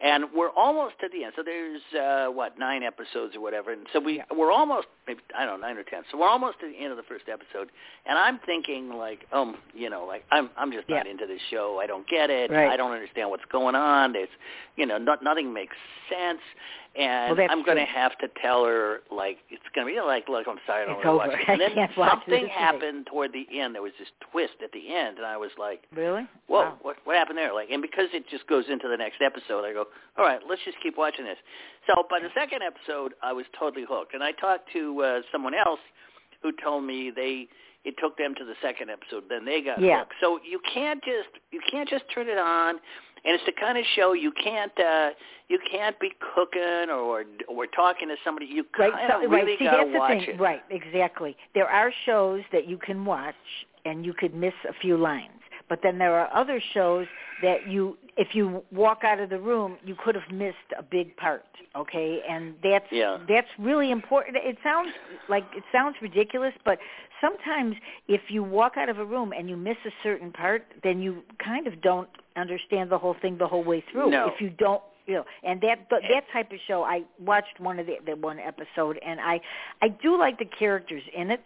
and we're almost to the end. So there's uh what nine episodes or whatever. And so we Yeah. we're almost maybe i don't know nine or ten. So we're almost to the end of the first episode. And i'm thinking like um you know like i'm i'm just not into this show. I don't get it. Right. i don't understand what's going on. There's you know not, nothing makes sense. And Well, i'm going to have to tell her like it's going to be like look i'm sorry i don't It's want to over. watch it. And then something happened toward the end. There was this twist at the end. And i was like Really? whoa, Wow. what what happened there? Like, and because it just goes into the next episode, I go, all right, let's just keep watching this. So, by the second episode, I was totally hooked, and I talked to uh, someone else who told me they it took them to the second episode, then they got Yeah. hooked. So you can't just you can't just turn it on. And it's the kind of show you can't uh you can't be cooking or or talking to somebody. You Right. kind of really right. Gotta watch thing. it. Right. Exactly. There are shows that you can watch and you could miss a few lines, but then there are other shows that you, if you walk out of the room, you could have missed a big part. Okay, and that's Yeah. that's really important. It sounds like it sounds ridiculous, but sometimes if you walk out of a room and you miss a certain part, then you kind of don't understand the whole thing the whole way through. No. If you don't you know, and that but eh. that type of show, I watched one of the, the one episode, and I I do like the characters in it,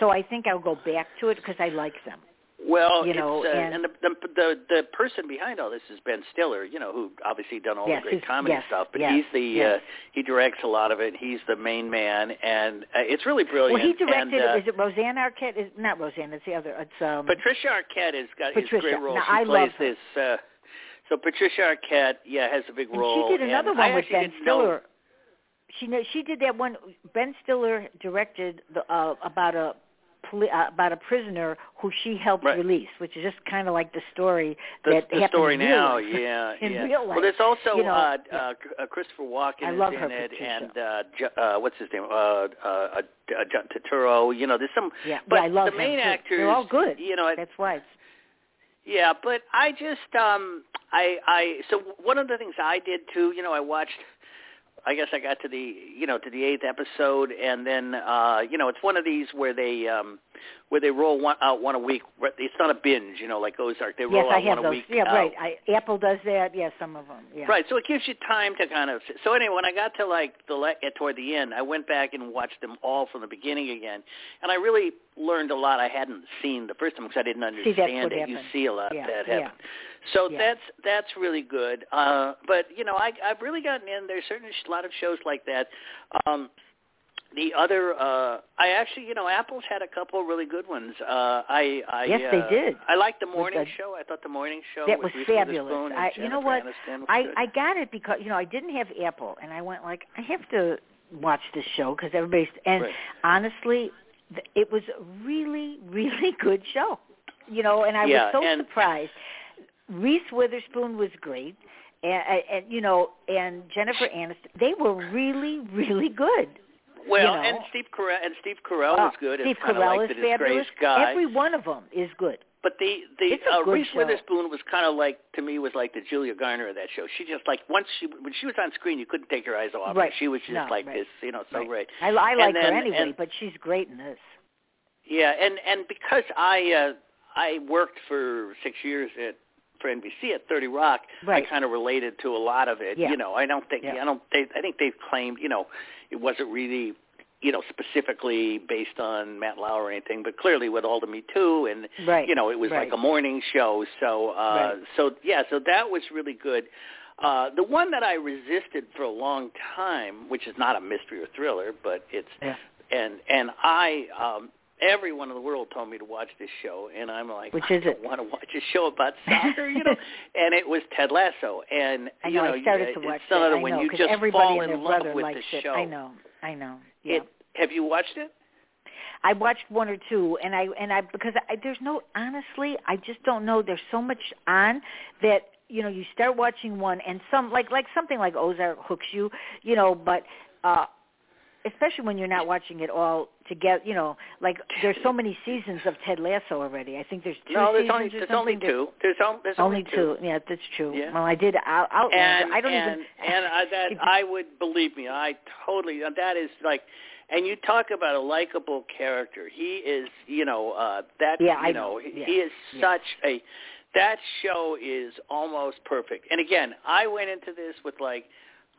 so I think I'll go back to it because I like them. Well, you know, it's, uh, and- and, the, the the the person behind all this is Ben Stiller, you know, who obviously done all Yes, the great comedy yes, stuff. But yes, he's the uh, he directs a lot of it. He's the main man, and uh, it's really brilliant. Well, he directed. And, uh, is it Roseanne Arquette? Is not Roseanne? It's the other. It's um. Patricia Arquette has got his great role. Now, she I plays love her. this. Uh, so Patricia Arquette, yeah, has a big and role. she did another one I with Ben didn't know- Stiller. She know she did that one. Ben Stiller directed the uh, about a poli- uh, about a prisoner who she helped Right. release, which is just kind of like the story the, that the story in now, yeah, in yeah. real life. Well, there's also you know, uh, yeah. uh, uh, Christopher Walken I is love in her, it, and uh, J- uh, what's his name? Uh, uh, uh, John Turturro. You know, there's some. Yeah, but yeah, I love the main too. actors. They're all good. You know, it, That's why. It's, yeah, but I just um I I so one of the things I did too, you know, I watched I guess I got to the you know to the eighth episode, and then uh, you know it's one of these where they um, where they roll one out one a week. It's not a binge, you know, like Ozark. They roll yes, out I have one a week. Yeah, out. right. I, Apple does that. Yeah, some of them. Yeah. Right, so it gives you time to kind of. So anyway, when I got to like the le- toward the end, I went back and watched them all from the beginning again, and I really learned a lot I hadn't seen the first time because I didn't See, that's understand what it. You see a lot Yeah, of that yeah. So Yeah. that's that's really good. Uh, but you know, I, I've really gotten in. There's certain a lot of shows like that. Um, the other, uh, I actually, you know, Apple's had a couple really good ones. Uh, I, I, Yes, they uh, did. I liked the morning the- show. I thought the morning show That was fabulous. I, you know what? Aniston was I good. I got it because you know I didn't have Apple, and I went like I have to watch this show because everybody's and Right. honestly, it was a really really good show. You know, and I Yeah, was so and- surprised. Reese Witherspoon was great, and, and you know, and Jennifer Aniston. They were really, really good. Well, you know. and Steve Carell and Steve Carell Uh, is good. Steve Carell like is the fabulous. guy. Every one of them is good. But the the uh, Reese show. Witherspoon was kind of like to me was like the Julia Garner of that show. She just like once she when she was on screen, you couldn't take your eyes off her. Right. She was just No, like right. this, you know, so Right. great. I, I like then- her anyway, and- but she's great in this. Yeah, and and because I uh I worked for six years at for NBC at 30 Rock, Right. I kind of related to a lot of it. Yeah. You know, I don't think Yeah. I don't they, I think they've claimed, you know, it wasn't really you know specifically based on Matt Lauer or anything, but clearly with all the Me Too and Right. you know, it was right. like a morning show. So uh Right. so yeah, so that was really good. Uh the one that I resisted for a long time, which is not a mystery or thriller, but it's Yeah. and and I um everyone in the world told me to watch this show and I'm like Which I is don't it? want to watch a show about soccer, you know. and it was Ted Lasso and I you know. know I started you- to watch some that. of the I when know, you 'cause just everybody fall in love with the it. show. I know. I know. Yeah. It, have you watched it? I watched one or two, and I and I because I, there's no honestly, I just don't know. There's so much on that you know you start watching one, and some like like something like Ozark hooks you, you know, but. uh especially when you're not watching it all together you know like there's so many seasons of ted lasso already i think there's two no, there's seasons only there's only two. There's, on, there's only only two yeah that's true Yeah. well i did out outlander and i don't and, even and I, that I would believe me. I totally that is like, and you talk about a likable character. He is, you know, uh that Yeah, you I know, know. he Yeah. he is Yeah. such a. That show is almost perfect. And again, I went into this with like.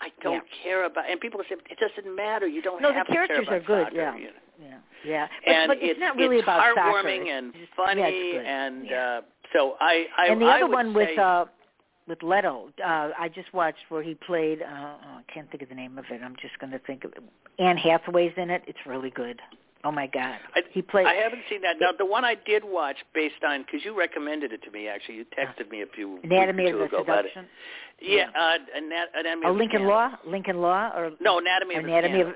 I don't Yeah. care about, and people say it doesn't matter. You don't no have the characters to care are good soccer, yeah you know. Yeah yeah but, and but it's, not really it's about soccer. heartwarming It's and funny, yeah, and Yeah. uh so I, I and the I other one with uh with Leto, uh I just watched where he played uh oh, I can't think of the name of it. I'm just going to think of it. Anne Hathaway's in it. It's really good. Oh my god. I, he played I haven't seen that. Now, the one I did watch based on because you recommended it to me. Actually, you texted me a few Anatomy weeks or two ago about it. Seduction. Yeah, uh, Anat- Anatomy Oh, Lincoln Law, Lincoln Law or No, Anatomy of a Anatomy of.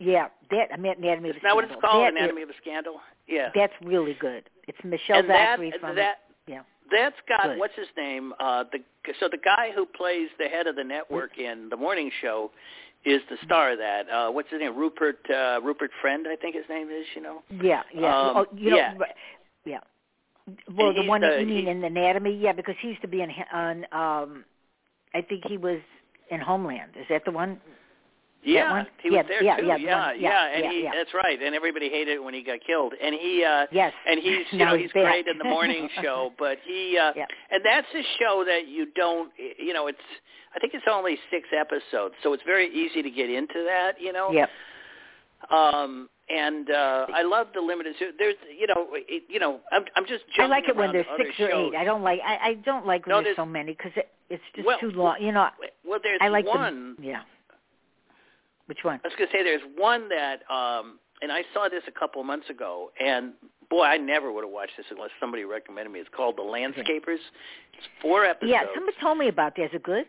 Yeah, that I mean Anatomy of a Isn't that what it's Scandal. called? That is- Anatomy of a Scandal. Yeah. That's really good. It's Michelle and that, from that, yeah. That's got Good. what's his name? Uh, the so the guy who plays the head of the network in the morning show is the star of that. Uh, what's his name? Rupert uh, Rupert Friend, I think his name is. You know. Yeah, yeah. Um, oh, you know, yeah. Well, the one the- you mean he- in Anatomy, yeah, because he used to be in on. um I think he was in Homeland. Is that the one? Yeah, he was Yeah, there yeah, too. yeah, the yeah, yeah, and yeah, he yeah. that's right. And everybody hated it when he got killed. And he uh Yes. and he's you know he's he's great in the morning show, but he uh Yeah. and that's a show that you don't you know, it's I think it's only 6 episodes, so it's very easy to get into that, you know. Yep. Um and uh I love the limited there's you know it, you know I'm I'm just I like it when there's six or shows. eight. I don't like. I, I don't like when No, there's there's- so many because it, it's just Well, too long. You know, well there's I like one the yeah. Which one? I was going to say there's one that, um, and I saw this a couple of months ago, and boy, I never would have watched this unless somebody recommended me. It's called The Landscapers. It's four episodes. Yeah, somebody told me about that. Is it good?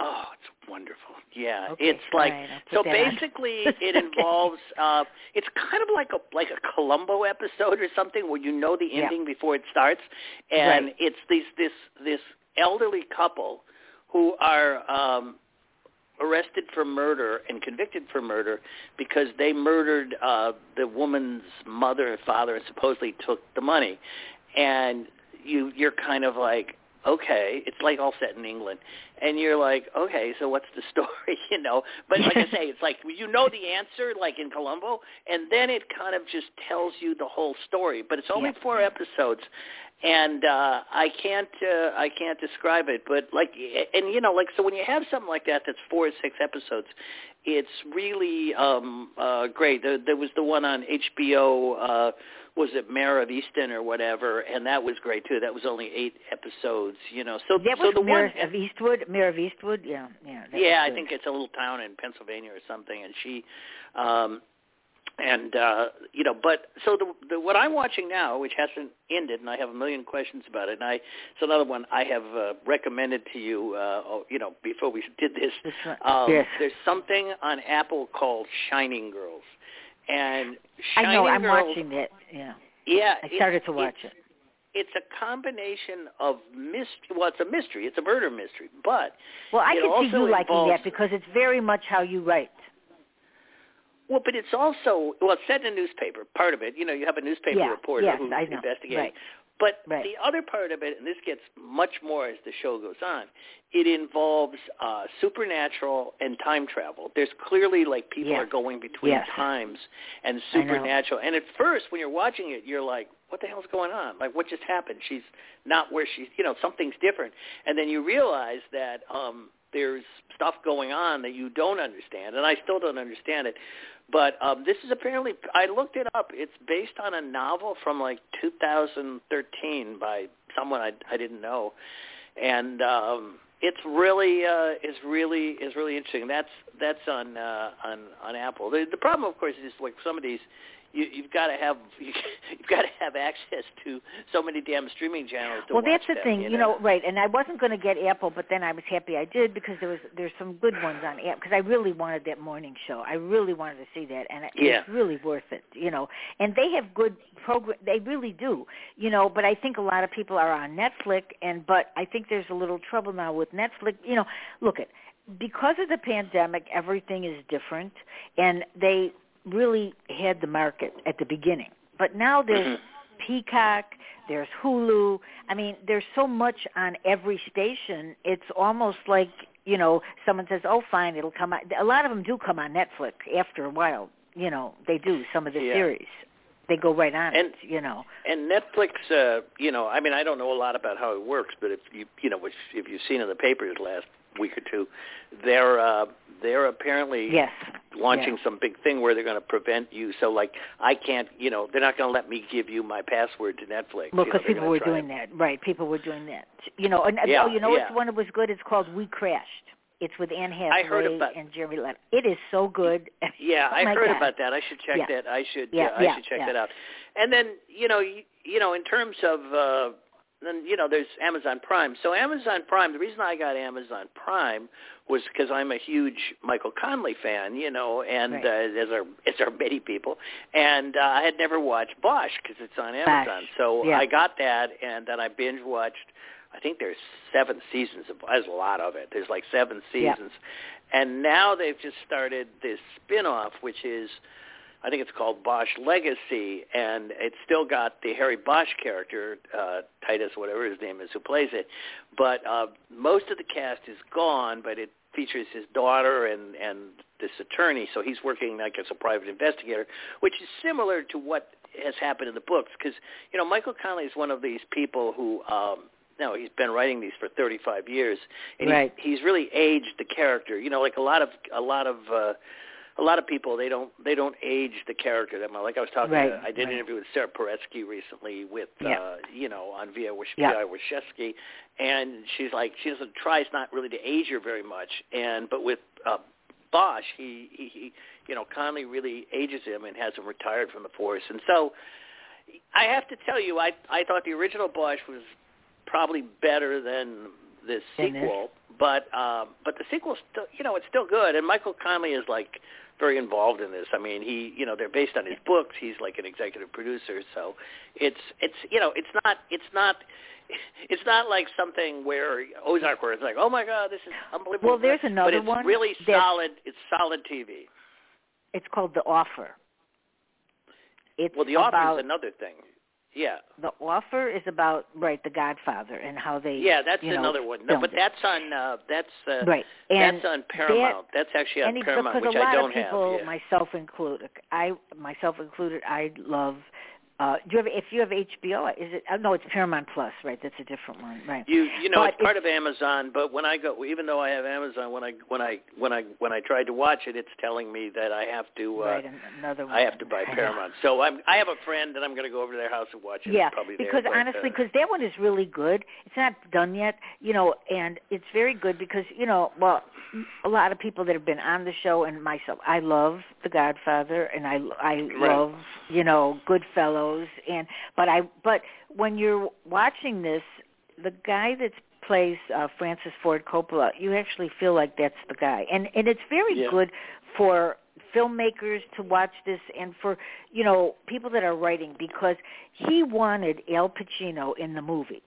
Oh, it's wonderful. Yeah, Okay, it's like right, so. put that on. Basically, it involves. uh It's kind of like a like a Columbo episode or something where you know the Yeah. ending before it starts, and Right. it's these this this elderly couple who are um arrested for murder and convicted for murder because they murdered uh the woman's mother and father and supposedly took the money. And you you're kind of like okay it's like all set in england. And you're like okay so what's the story you know? But like i say it's like you know the answer like in columbo and then it kind of just tells you the whole story. But it's only Yeah. four episodes and uh i can't uh, i can't describe it but like and you know like so when you have something like that that's four or six episodes it's really um uh great there, there was the one on hbo uh was it Mare of Easttown or whatever, and that was great too. That was only eight episodes, you know. So That so was the Mayor one, of Eastwood. Mayor of Eastwood. Yeah, yeah. yeah, I think it's a little town in Pennsylvania or something, and she, um, and uh, you know, but so the, the what I'm watching now, which hasn't ended, and I have a million questions about it, and I it's another one I have uh, recommended to you, uh, oh, you know, before we did this. Um, yes. There's something on Apple called Shining Girls, and I know. I'm Girls, watching it. Yeah, Yeah, I started to watch it. it's a combination of mystery. Well, it's a mystery. It's a murder mystery, but well, I can see you liking that because it's very much how you write. Well, but it's also well, it's set in a newspaper. Part of it, you know, you have a newspaper Yeah, reporter yes, who's investigating. Right. But Right. the other part of it, and this gets much more as the show goes on, it involves uh, supernatural and time travel. There's clearly like people Yes. are going between Yes. times and supernatural. And at first, when you're watching it, you're like, "What the hell's going on? Like, what just happened? She's not where she's. You know, something's different." And then you realize that um, there's stuff going on that you don't understand, and I still don't understand it. But um, this is apparently, I looked it up. It's based on a novel from like 2013 by someone I, I didn't know, and um, it's really uh, is really is really interesting. That's that's on uh, on on Apple. The, the problem, of course, is like some of these. You, you've got to have you, you've got to have access to so many damn streaming channels. To well, that's the them, thing, you you know, right? And I wasn't going to get Apple, but then I was happy I did because there was there's some good ones on Apple because I really wanted that morning show. I really wanted to see that, and it Yeah. was really worth it, you know. And they have good program. They really do, you know. But I think a lot of people are on Netflix, and but I think there's a little trouble now with Netflix. You know, look at because of the pandemic, everything is different, and they really had the market at the beginning. But now there's Peacock, there's Hulu. I mean, there's so much on every station. It's almost like you know, someone says, "Oh, fine, it'll come on." A lot of them do come on Netflix after a while. You know, they do some of the Yeah. series. They go right on And- it. You know. And Netflix, uh, you know, I mean, I don't know a lot about how it works, but if you, you know, if, if you've seen in the papers last week or two, they're uh, they're apparently Yes. launching yes. some big thing where they're going to prevent you. So, like, I can't, you know, they're not going to let me give you my password to Netflix. Well, you know, because people were doing and- that, right? People were doing that. You know, and Yeah, oh, you know yeah. what's one that was good? It's called We Crashed. It's with Anne Hathaway I heard about- and Jeremy Lin. It is so good. Yeah, Oh I heard God. about that. I should check Yeah. that. I should. Yeah, uh, I should check yeah. that out. And then you know, you, you know, in terms of uh, then you know, there's Amazon Prime. So Amazon Prime. The reason I got Amazon Prime was because I'm a huge Michael Connelly fan. You know, and Right. uh, as are as are many people. And uh, I had never watched Bosch because it's on Amazon. So yeah. I got that, and then I binge watched. I think there's seven seasons of. There's a lot of it. There's like seven Yeah. seasons, and now they've just started this spin-off, which is, I think it's called Bosch Legacy, and it's still got the Harry Bosch character, uh, Titus, whatever his name is, who plays it. But uh, most of the cast is gone, but it features his daughter and and this attorney, so he's working like as a private investigator, which is similar to what has happened in the books. Because you know, Michael Connelly is one of these people who. Um, no, he's been writing these for 35 years, and Right. he's, he's really aged the character. You know, like a lot of a lot of uh, a lot of people, they don't they don't age the character that much. Like I was talking, Right, to, I did an interview with Sara Paretsky recently with Yeah. uh, you know on Via Wish- Yeah. And she's like she doesn't tries not really to age her very much, and but with uh, Bosch, he, he he you know Connelly really ages him and has him retired from the force, and so. I have to tell you, I I thought the original Bosch was probably better than this Than this? sequel, but um, but the sequel's still, you know, it's still good. And Michael Connelly is like very involved in this. I mean, he, you know, they're based on his books. He's like an executive producer, so it's it's you know, it's not it's not. It's not like something where Ozark, where it's like, oh my God, this is unbelievable. Well, there's another but it's one really solid. It's solid TV. It's called The Offer. It's Well, The Offer is another thing. Yeah, The Offer is about right The Godfather and how they yeah, that's you know, another one. No, but that's on uh, that's uh, right. And that's on Paramount. that's actually on Paramount, because which a lot I don't of people, have. Yeah. myself included, I myself included, I love. Uh, do you have if you have HBO? Is it? Uh, no, it's Paramount Plus, right? That's a different one, right? You you know But it's part of Amazon, but when I go, even though I have Amazon, when I when I when I when I tried to watch it, it's telling me that I have to uh, right, another one. I have to buy. Paramount. So I'm I have a friend, and I'm going to go over to their house and watch it. Yeah, it's probably there, because but, honestly, uh, because that one is really good. It's not done yet, you know, and it's very good because you know, well, a lot of people that have been on the show and myself, I love The Godfather, and I I Right. love you know Goodfellas, and but I but when you're watching this, the guy that plays uh, Francis Ford Coppola, you actually feel like that's the guy, and and it's very Yeah. good for filmmakers to watch this and for you know people that are writing because he wanted Al Pacino in the movie.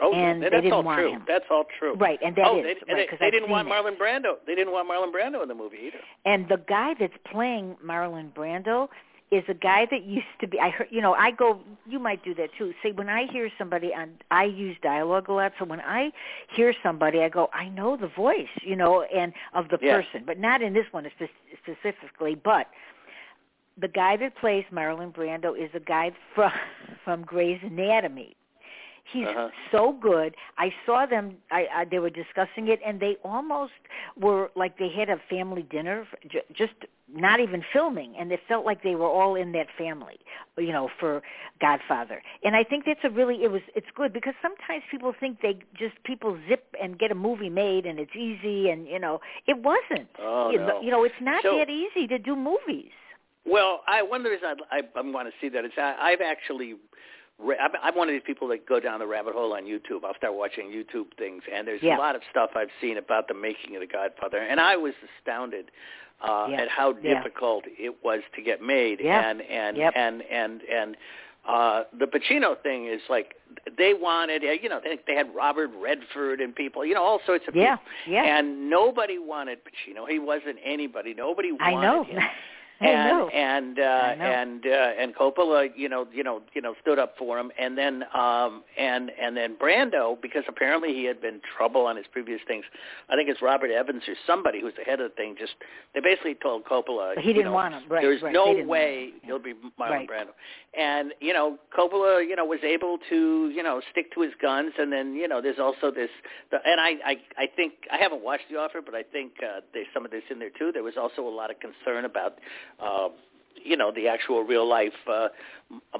Oh, and that's all true. him. That's all true. Right, and that oh, is, they, right, they, they didn't want. Marlon Brando. They didn't want Marlon Brando in the movie either. And the guy that's playing Marlon Brando is a guy that used to be I heard you know I go you might do that too. See when I hear somebody on I use dialogue a lot so when I hear somebody I go I know the voice, you know, and of the Yeah. person, but not in this one specifically, but the guy that plays Marlon Brando is a guy from from Grey's Anatomy. He's Uh-huh. so good. I saw them. I, I they were discussing it, and they almost were like they had a family dinner, j- just not even filming, and it felt like they were all in that family, you know, for Godfather. And I think that's a really it was it's good because sometimes people think they just people zip and get a movie made and it's easy, and you know it wasn't. Oh, you, no. know, you know, it's not So- that easy to do movies. Well, I one of the reasons I, I, I want to see that is I, I've actually. I'm one of these people that go down the rabbit hole on YouTube. I'll start watching YouTube things, and there's Yeah. a lot of stuff I've seen about the making of The Godfather, and I was astounded uh, Yeah. at how Yeah. difficult it was to get made. Yeah. And and Yep. and and and uh, the Pacino thing is like they wanted, you know, they, they had Robert Redford and people, you know, all sorts of Yeah, people, yeah. and nobody wanted Pacino. He wasn't anybody. Nobody I wanted know. him I and and uh and uh and Coppola you know you know you know stood up for him. And then um and and then Brando because apparently he had been trouble on his previous things. I think it's Robert Evans or somebody who's the head of the thing. Just they basically told Coppola he didn't know, want him. Right, there's right. no way he'll be Marlon Right. Brando. And you know Coppola you know was able to you know stick to his guns. And then you know there's also this the, and I, I I think I haven't watched The Offer but I think uh, there's some of this in there too. There was also a lot of concern about uh, you know the actual real life uh,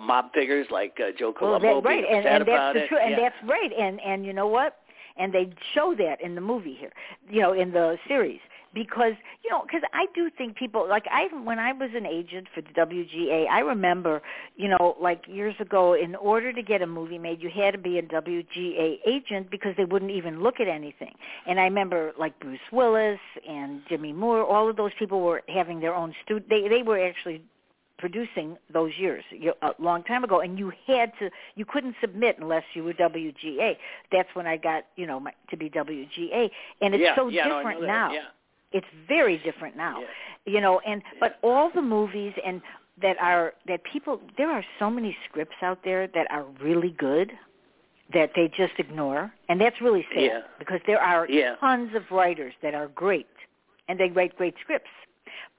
mob figures like uh, Joe Well, Colombo that, right, being and, upset and that's about the it. truth, and that's right, and and you know what? And they show that in the movie here, you know, in the series, because you know, because I do think people like I when I was an agent for the WGA, I remember, you know, like years ago, in order to get a movie made, you had to be a WGA agent because they wouldn't even look at anything. And I remember like Bruce Willis and Demi Moore, all of those people were having their own stu. They they were actually producing those years you- a long time ago and you had to you couldn't submit unless you were WGA that's when I got you know my, to be WGA and it's yeah, so yeah, different that. now Yeah. It's very different now Yeah. you know and but all the movies and that are that people there are so many scripts out there that are really good that they just ignore and that's really sad Yeah. because there are Yeah. tons of writers that are great and they write great scripts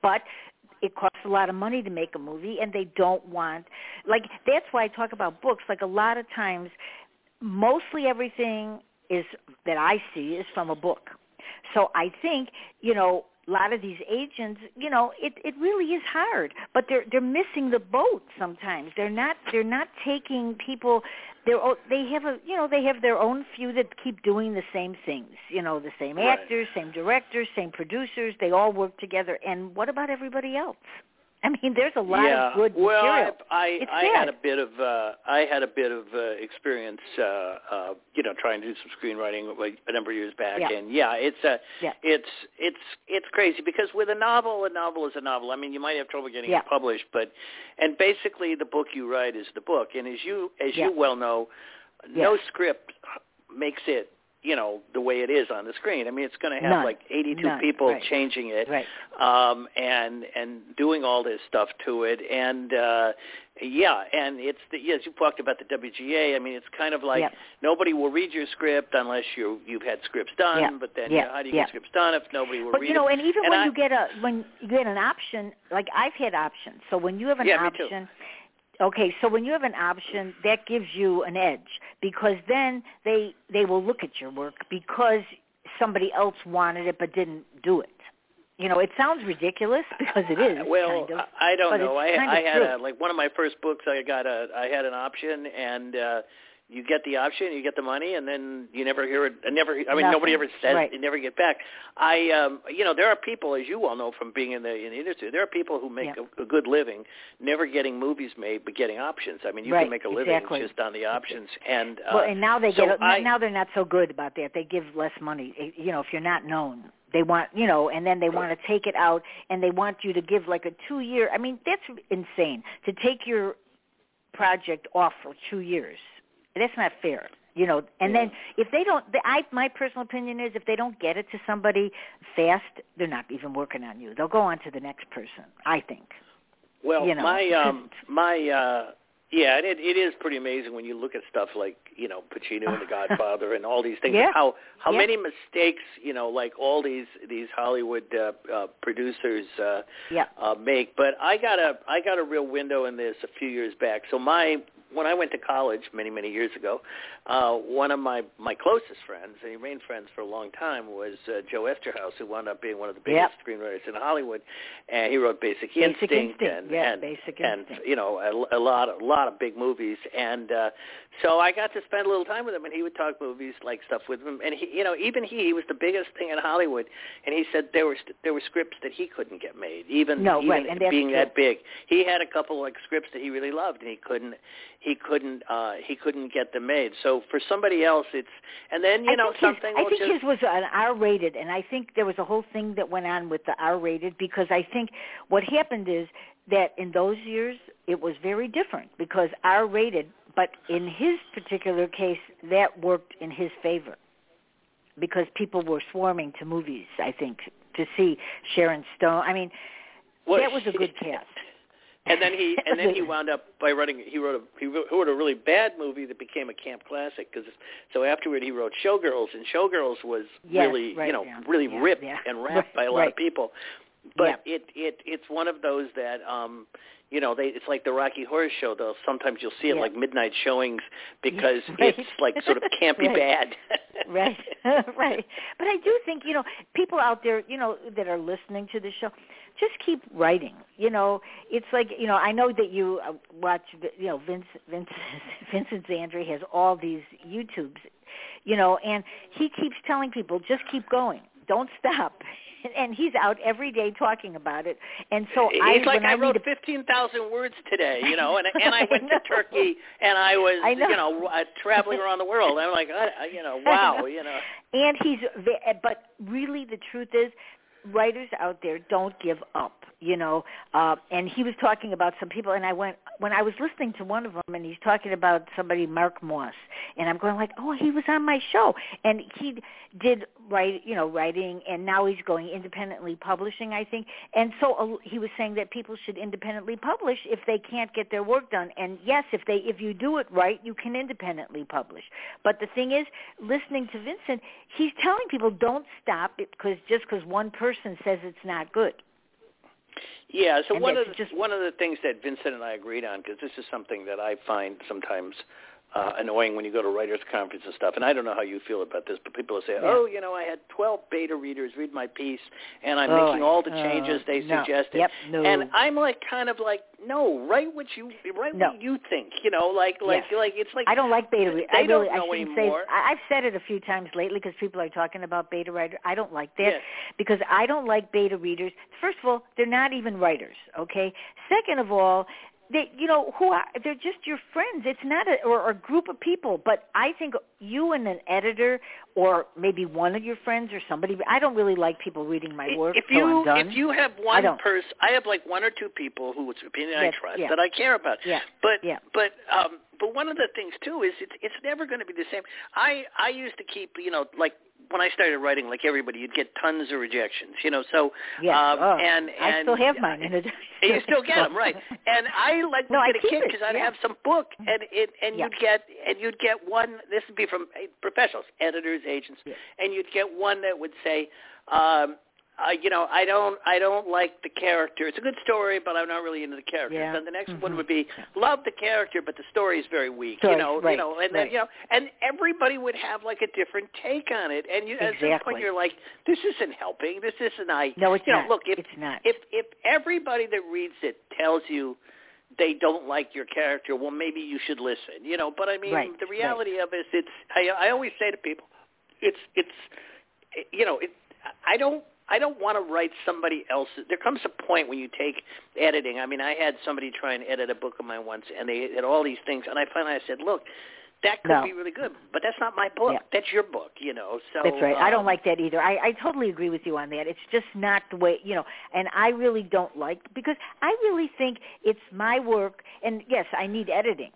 but it costs a lot of money to make a movie and they don't want like that's why I talk about books like a lot of times mostly everything is that I see is from a book. So I think, you know, a lot of these agents, you know, it it really is hard, but they're they're missing the boat sometimes. They're not they're not taking people they're they have a you know they have their own few that keep doing the same things you know the same Right. actors same directors same producers they all work together and what about everybody else i mean there's a lot yeah. of good well, material I It's I, I had a bit of uh, I had a bit of uh, experience, uh, uh, you know, trying to do some screenwriting like, a number of years back, Yeah. and yeah, it's a Yeah. it's it's it's crazy because with a novel, a novel is a novel. I mean, you might have trouble getting Yeah. it published, but and basically the book you write is the book, and as you as you well know, no script makes it you know the way it is on the screen. I mean, it's going to have None. like 82 None. people Right. changing it right um and and doing all this stuff to it and uh yeah and it's the yes you talked about the WGA I mean it's kind of like Yep. nobody will read your script unless you you've had scripts done Yeah. but then Yeah. you know, how do you get scripts done if nobody will read? but you know it and even And when I- you get a when you get an option like i've had options so when you have an Yeah, option okay so when you have an option that gives you an edge because then they they will look at your work because somebody else wanted it but didn't do it. You know it sounds ridiculous because it is well kind of I don't know. I I had a like one of my first books I got a I had an option and uh you get the option, you get the money, and then you never hear it. Never, I mean, Nothing. nobody ever says Right. you never get back. I, um, you know, there are people, as you well know from being in the in the industry, there are people who make Yeah. a, a good living, never getting movies made, but getting options. I mean, you Right, can make a living exactly. just on the options. And uh, well, and now they so get I, now they're not so good about that. They give less money. You know, if you're not known, they want you know, and then they want to take it out, and they want you to give like a two year. I mean, that's insane to take your project off for two years. That's not fair. You know, and then if they don't, the, I my personal opinion is if they don't get it to somebody fast, they're not even working on you. They'll go on to the next person. I think. Well, you know, my um my uh yeah, and it it is pretty amazing when you look at stuff like, you know, Pacino and The Godfather and all these things Yeah. how how Yeah. many mistakes, you know, like all these these Hollywood uh, uh producers uh Yeah. uh make. But I got a I got a real window in this a few years back. So my when I went to college many many years ago, uh one of my my closest friends, and he remained friends for a long time, was uh, Joe Eszterhas, who wound up being one of the biggest Yep. screenwriters in Hollywood, and he wrote Basic, Basic Instinct, Instinct, and yeah, and, Basic and Instinct. you know a, a lot a lot of big movies, and uh so I got to spend a little time with him, and he would talk movies like stuff with him, and he you know even he, he was the biggest thing in Hollywood, and he said there were there were scripts that he couldn't get made, even No, even right, and being that big. He had a couple like scripts that he really loved, and he couldn't he couldn't uh he couldn't get them made. So for somebody else, it's and then you I know think something. His, I think just, his was an R-rated, and I think there was a whole thing that went on with the R-rated because I think what happened is that in those years it was very different because R-rated, but in his particular case, that worked in his favor because people were swarming to movies. I think to see Sharon Stone. I mean, Well, that was a good cast. And then he and then he wound up by writing. He wrote a he wrote a really bad movie that became a camp classic. Because so afterward he wrote Showgirls, and Showgirls was Yes, really right, you know yeah, really yeah, ripped yeah. and rapped Right, by a lot right. of people. But it it it's one of those that um you know they it's like the Rocky Horror Show. Though sometimes you'll see it Yeah. like midnight showings because right. it's like sort of campy Right. bad. right right but i do think you know people out there you know that are listening to the show just keep writing you know it's like you know i know that you uh, watch you know vince vince vincent zandri has all these youtubes you know and he keeps telling people just keep going don't stop and he's out every day talking about it and so i it's like I, I wrote fifteen thousand words today, you know, and and I went I to Turkey and I was, I know. you know, uh, traveling around the world. I'm like, I, I- you know, wow, know. you know. and he's but really the truth is writers out there don't give up you know uh and he was talking about some people and i went when i was listening to one of them and he's talking about somebody mark moss and i'm going like oh he was on my show. And he did write you know writing and now he's going independently publishing i think. And so uh, he was saying that people should independently publish if they can't get their work done. And yes if they if you do it right you can independently publish. But the thing is listening to vincent he's telling people don't stop because just because one person says it's not good. Yeah, so And one of the, just- one of the things that Vincent and I agreed on, because this is something that I find sometimes uh, annoying when you go to writers' conference and stuff, and I don't know how you feel about this, but people will say. "Oh, you know, I had 12 beta readers read my piece, and I'm Oh, making all the uh, changes they no. suggested." Yep, no. And I'm like, kind of like, no, write what you write No. what you think, you know, like like Yes. like it's like I don't like beta. Re- I don't really, I shouldn't anymore. say. I've said it a few times lately because people are talking about beta writer. I don't like that Yeah. because I don't like beta readers. First of all, they're not even writers. Okay. Second of all, they, you know, who are they're just your friends. It's not a or a group of people. But I think you and an editor or maybe one of your friends or somebody. I don't really like people reading my work if you if you have one person, I have like one or two people whose opinion I That- trust yeah. that I care about. Yeah. But Yeah. but um but one of the things too is it's it's never going to be the same. I I used to keep you know like when I started writing like everybody you'd get tons of rejections you know so Yes. um Oh, and I still have mine. In a, and you still get them, right? And I like No, would i'm a kid because i'd yeah. have some book, and it and Yeah. you'd get and you'd get one. This would be from uh, professionals, editors, agents, Yeah. and you'd get one that would say, um, uh, you know, I don't I don't like the character. It's a good story, but I'm not really into the character. Yeah. Then the next one Mhm. would be love the character, but the story is very weak. Story, you know, right, you know, and then you know, and everybody would have like a different take on it. And you, at some point, you're like, this isn't helping. This isn't I. no, it's you know, look if it's not. if if everybody that reads it tells you they don't like your character, well, maybe you should listen, you know. But I mean, right, the reality right. of it is, it's. I, I always say to people, it's, it's, you know, it. I don't. I don't want to write somebody else's. There comes a point when you take editing. I mean, I had somebody try and edit a book of mine once, and they had all these things, and I finally I said, look, that could no. be really good, but that's not my book. Yeah. That's your book, you know. So that's right. Um, I don't like that either. I, I totally agree with you on that. It's just not the way you know. And I really don't like because I really think it's my work. And yes, I need editing,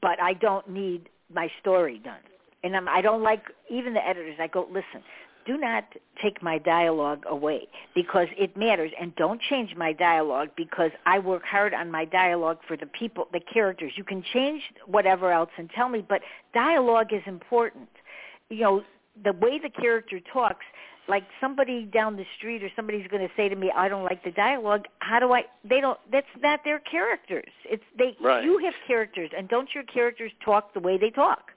but I don't need my story done. And I'm, I don't like even the editors. I go listen. Do not take my dialogue away because it matters, and don't change my dialogue because I work hard on my dialogue for the people, the characters. You can change whatever else and tell me, but dialogue is important. You know, the way the character talks, like somebody down the street or somebody's going to say to me, "I don't like the dialogue." How do I? They don't. That's not their characters. It's they. Right. You have characters, and don't your characters talk the way they talk?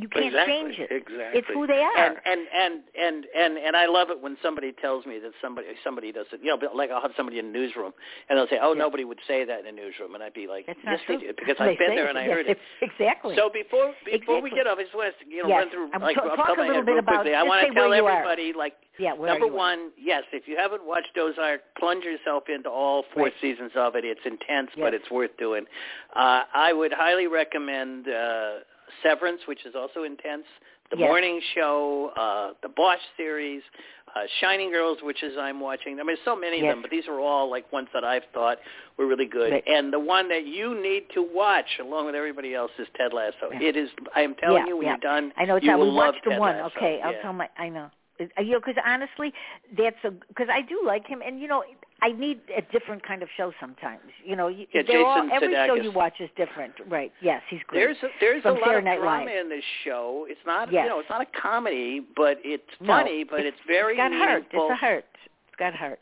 You can't exactly, change it. Exactly. It's who they are. And and and and and and I love it when somebody tells me that somebody somebody does it. You know, like I'll have somebody in the newsroom and they'll say, "Oh, Yeah. nobody would say that in a newsroom," and I'd be like, That's "Yes, not they true. do," because I've been there and I yes, heard it. Exactly. So before before we Exactly. get off, I just want to you know Yes. run through I'm like t- talk a little bit about- quickly. I want to tell you are. everybody like yeah, number one, yes, if you haven't watched Ozark, plunge yourself into all four Right. seasons of it. It's intense, Yes. but it's worth doing. Uh, I would highly recommend uh, Severance, which is also intense. The Yes. Morning Show, uh, the Bosch series, uh, Shining Girls, which is I'm watching. I mean, there's so many Yes. of them, but these are all like ones that I've thought were really good. Right. And the one that you need to watch, along with everybody else, is Ted Lasso. Yeah. It is. I am telling Yeah, you, when yeah. you're done, I know it's you will we love watched the Ted one. Lasso. Okay, I'll tell my. I know. Uh, You know, because honestly, that's a because I do like him, and you know, I need a different kind of show sometimes. You know, Yeah, they're all, Jason every show you watch is different, right? Yes, he's great. There's a, there's From a lot Saturday of Night drama Live. in this show. It's not Yes. you know it's not a comedy, but it's No, funny, but it's, very it's got heart. meaningful. It's a heart. It's got heart.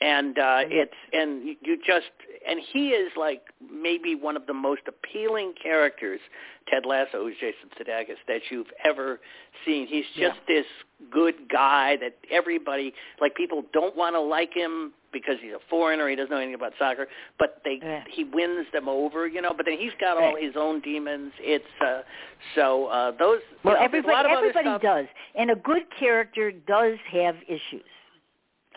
and uh it's and you just and he is like maybe one of the most appealing characters Ted Lasso who's Jason Sudeikis that you've ever seen he's Yeah. just this good guy that everybody like people don't want to like him because he's a foreigner he doesn't know anything about soccer but they Yeah. he wins them over you know but then he's got all Right. his own demons it's uh so uh those you Well, know, there's a everybody lot of everybody does, and a good character does have issues.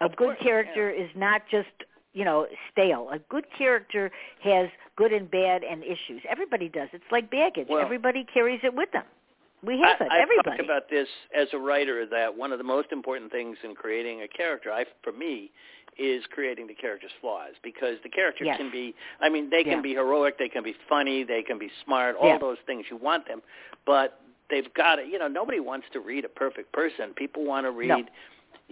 A Of good course, character is not just you know stale. A good character has good and bad and issues. Everybody does. It's like baggage. Well- everybody carries it with them. We have I, it. I've everybody. talked about this as a writer that one of the most important things in creating a character, I, for me, is creating the character's flaws because the character Yes. can be, I mean, they can Yeah. be heroic, they can be funny, they can be smart, all Yeah. those things you want them, but they've got to, you know, nobody wants to read a perfect person. People want to read. No.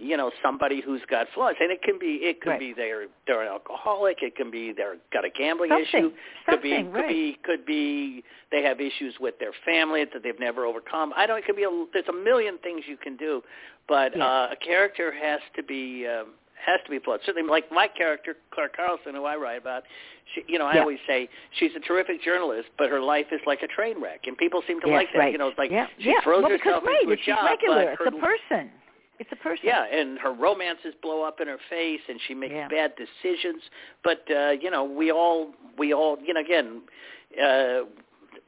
You know, somebody who's got flaws, and it can be it could Right. be they're they're an alcoholic, it can be they're got a gambling Something. issue, could be Something, could be could be they have issues with their family that they've never overcome. I don't. It could be a, there's a million things you can do, but Yeah. uh, a character has to be um, has to be flawed. Certainly, like my character Claire Carlson, who I write about. She, you know, I Yeah. always say she's a terrific journalist, but her life is like a train wreck, and people seem to Yes, like that. right. You know, it's like yeah. she yeah. throws well, herself because right, into a it's job, regular. but It's a person. It's a person. yeah, and her romances blow up in her face, and she makes Yeah. bad decisions. But uh, you know, we all, we all, you know, again, uh,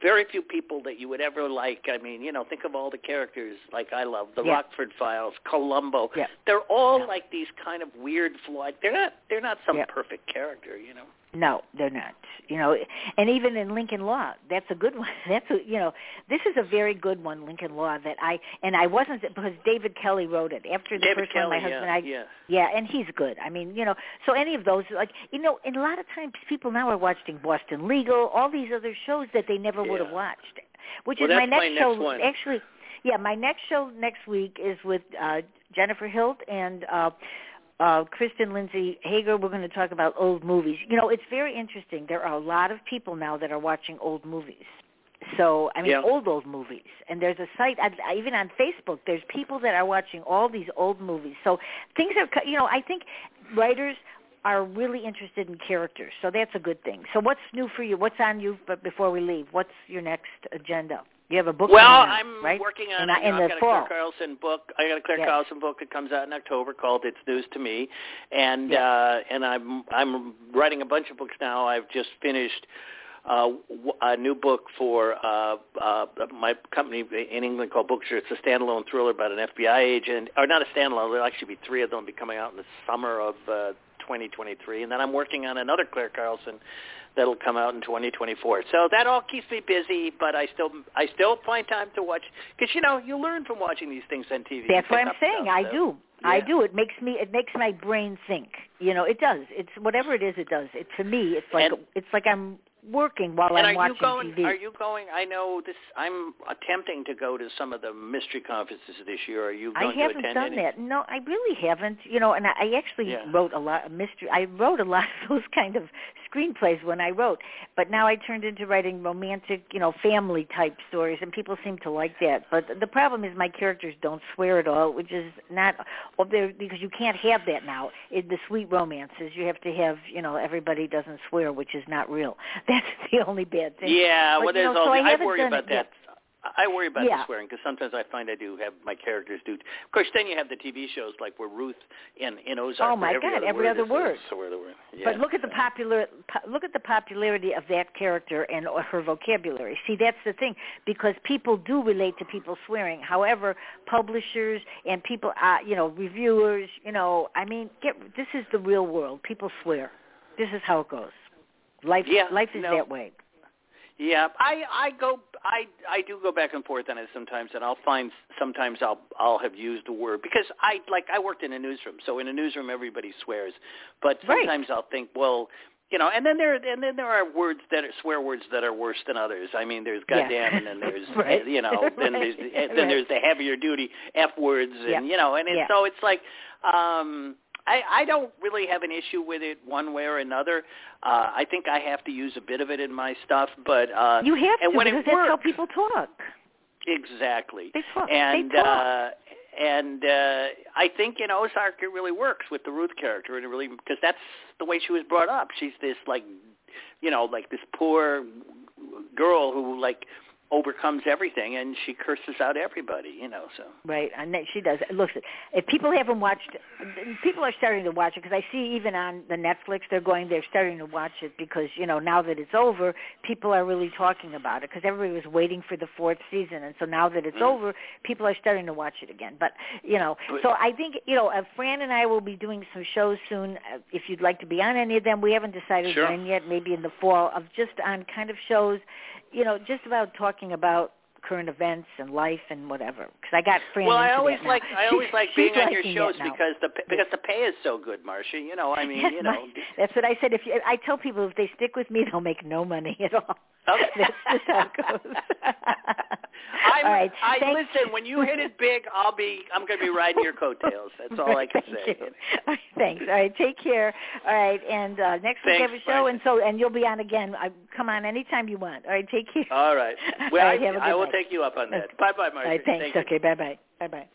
very few people that you would ever like. I mean, you know, think of all the characters like I love the Yeah. Rockford Files, Columbo. Yeah. They're all Yeah. like these kind of weird, flawed. They're not, they're not some Yeah. perfect character, you know. No, they're not. You know, and even in Lincoln Lawyer, that's a good one. That's a you know, this is a very good one, Lincoln Lawyer. That I and I wasn't because David Kelley wrote it after the David first Kelley, one. My husband, yeah, I yeah. yeah, and he's good. I mean, you know, so any of those, like you know, and a lot of times people now are watching Boston Legal, all these other shows that they never would have watched. Which Well, is my that's my next next show. one. Actually, yeah, my next show next week is with uh Jennifer Hilt and. uh uh, Kristen Lindsay Hager, we're going to talk about old movies. You know, it's very interesting. There are a lot of people now that are watching old movies. So, I mean, Yeah. old, old movies. And there's a site, I, even on Facebook, there's people that are watching all these old movies. So things are, you know, I think writers are really interested in characters. So that's a good thing. So what's new for you? What's on you but before we leave? What's your next agenda? You have a book. Well, out, I'm right? working on. in, you know, in the I've got fall. a Claire Carlson book. I got a Claire Yes. Carlson book that comes out in October called "It's News to Me," and Yes. uh, and I'm I'm writing a bunch of books now. I've just finished uh, w- a new book for uh, uh, my company in England called Bookshare. It's a standalone thriller about an FBI agent, or not a standalone. There'll actually be three of them. Be coming out in the summer of uh, 2023, and then I'm working on another Claire Carlson that'll come out in 2024. So that all keeps me busy, but I still I still find time to watch because you know you learn from watching these things on TV. That's what I'm saying. stuff, I so, do. I do. It makes me. It makes my brain think. You know, it does. It's whatever it is. It does. It to me. It's like And- it's like I'm working while And I'm are watching you going? TV. Are you going? I know this. I'm attempting to go to some of the mystery conferences this year. Are you I going haven't to attend done any? that. No, I really haven't. You know, and I, I actually Yeah. wrote a lot of mystery. I wrote a lot of those kind of screenplays when I wrote, but now I turned into writing romantic, you know, family type stories, and people seem to like that. But the problem is my characters don't swear at all, which is not well, because you can't have that now. In the sweet romances, you have to have, you know, everybody doesn't swear, which is not real. That's the only bad thing. Yeah, But, well, you there's know, all. so the, I haven't worry about that. yet. I worry about Yeah. the swearing because sometimes I find I do have my characters do. Of course, then you have the TV shows like where Ruth in in Ozark. Oh, my every God, other every word other word. swear word. Yeah. But look at the popular look at the popularity of that character and her vocabulary. See, that's the thing because people do relate to people swearing. However, publishers and people, uh, you know, reviewers, you know, I mean, get this is the real world. People swear. This is how it goes. Life Yeah, life is no. that way. Yeah, I I go I I do go back and forth on it sometimes, and I'll find sometimes I'll I'll have used a word because I like I worked in a newsroom, so in a newsroom everybody swears, but Right. sometimes I'll think, well, you know, and then there and then there are words that are swear words that are worse than others. I mean, there's Yeah. goddamn, and then there's Right. you know, then Right. there's then Right. there's the heavier duty f words, and Yeah. you know, and it's, Yeah. so it's like. um I, I don't really have an issue with it one way or another. Uh, I think I have to use a bit of it in my stuff, but uh, You have and to when because it that's how people talk. exactly. They talk. And they talk. uh, and uh, I think in Ozark it really works with the Ruth character, and it really because that's the way she was brought up. She's this like, you know, like this poor girl who like overcomes everything, and she curses out everybody, you know. So Right, and she does. Listen, if people haven't watched, people are starting to watch it because I see even on the Netflix they're going, they're starting to watch it because you know now that it's over, people are really talking about it because everybody was waiting for the fourth season, and so now that it's Mm. over, people are starting to watch it again. But you know, But- so I think you know, uh, Fran and I will be doing some shows soon. Uh, if you'd like to be on any of them, we haven't decided Sure. when yet. Maybe in the fall of just on kind of shows, you know, just about talking about current events and life and whatever. Because I got Fran well, I always like I always like being on your shows because the because the pay is so good, Marsha. You know, I mean, you know. that's what I said. If you, I tell people if they stick with me, they'll make no money at all. Okay. That's just how it goes. I'm, all right. I Thanks. listen. When you hit it big, I'll be. I'm going to be riding your coattails. That's all I can say. You. All right, thanks. All right, take care. All right, and uh, next week have a show, and so and you'll be on again. I, come on anytime you want. All right, take care. All right. Well, All right, I, have a good I will take you up on that. Bye, bye. All right, thanks. Thank okay, bye bye. Bye bye.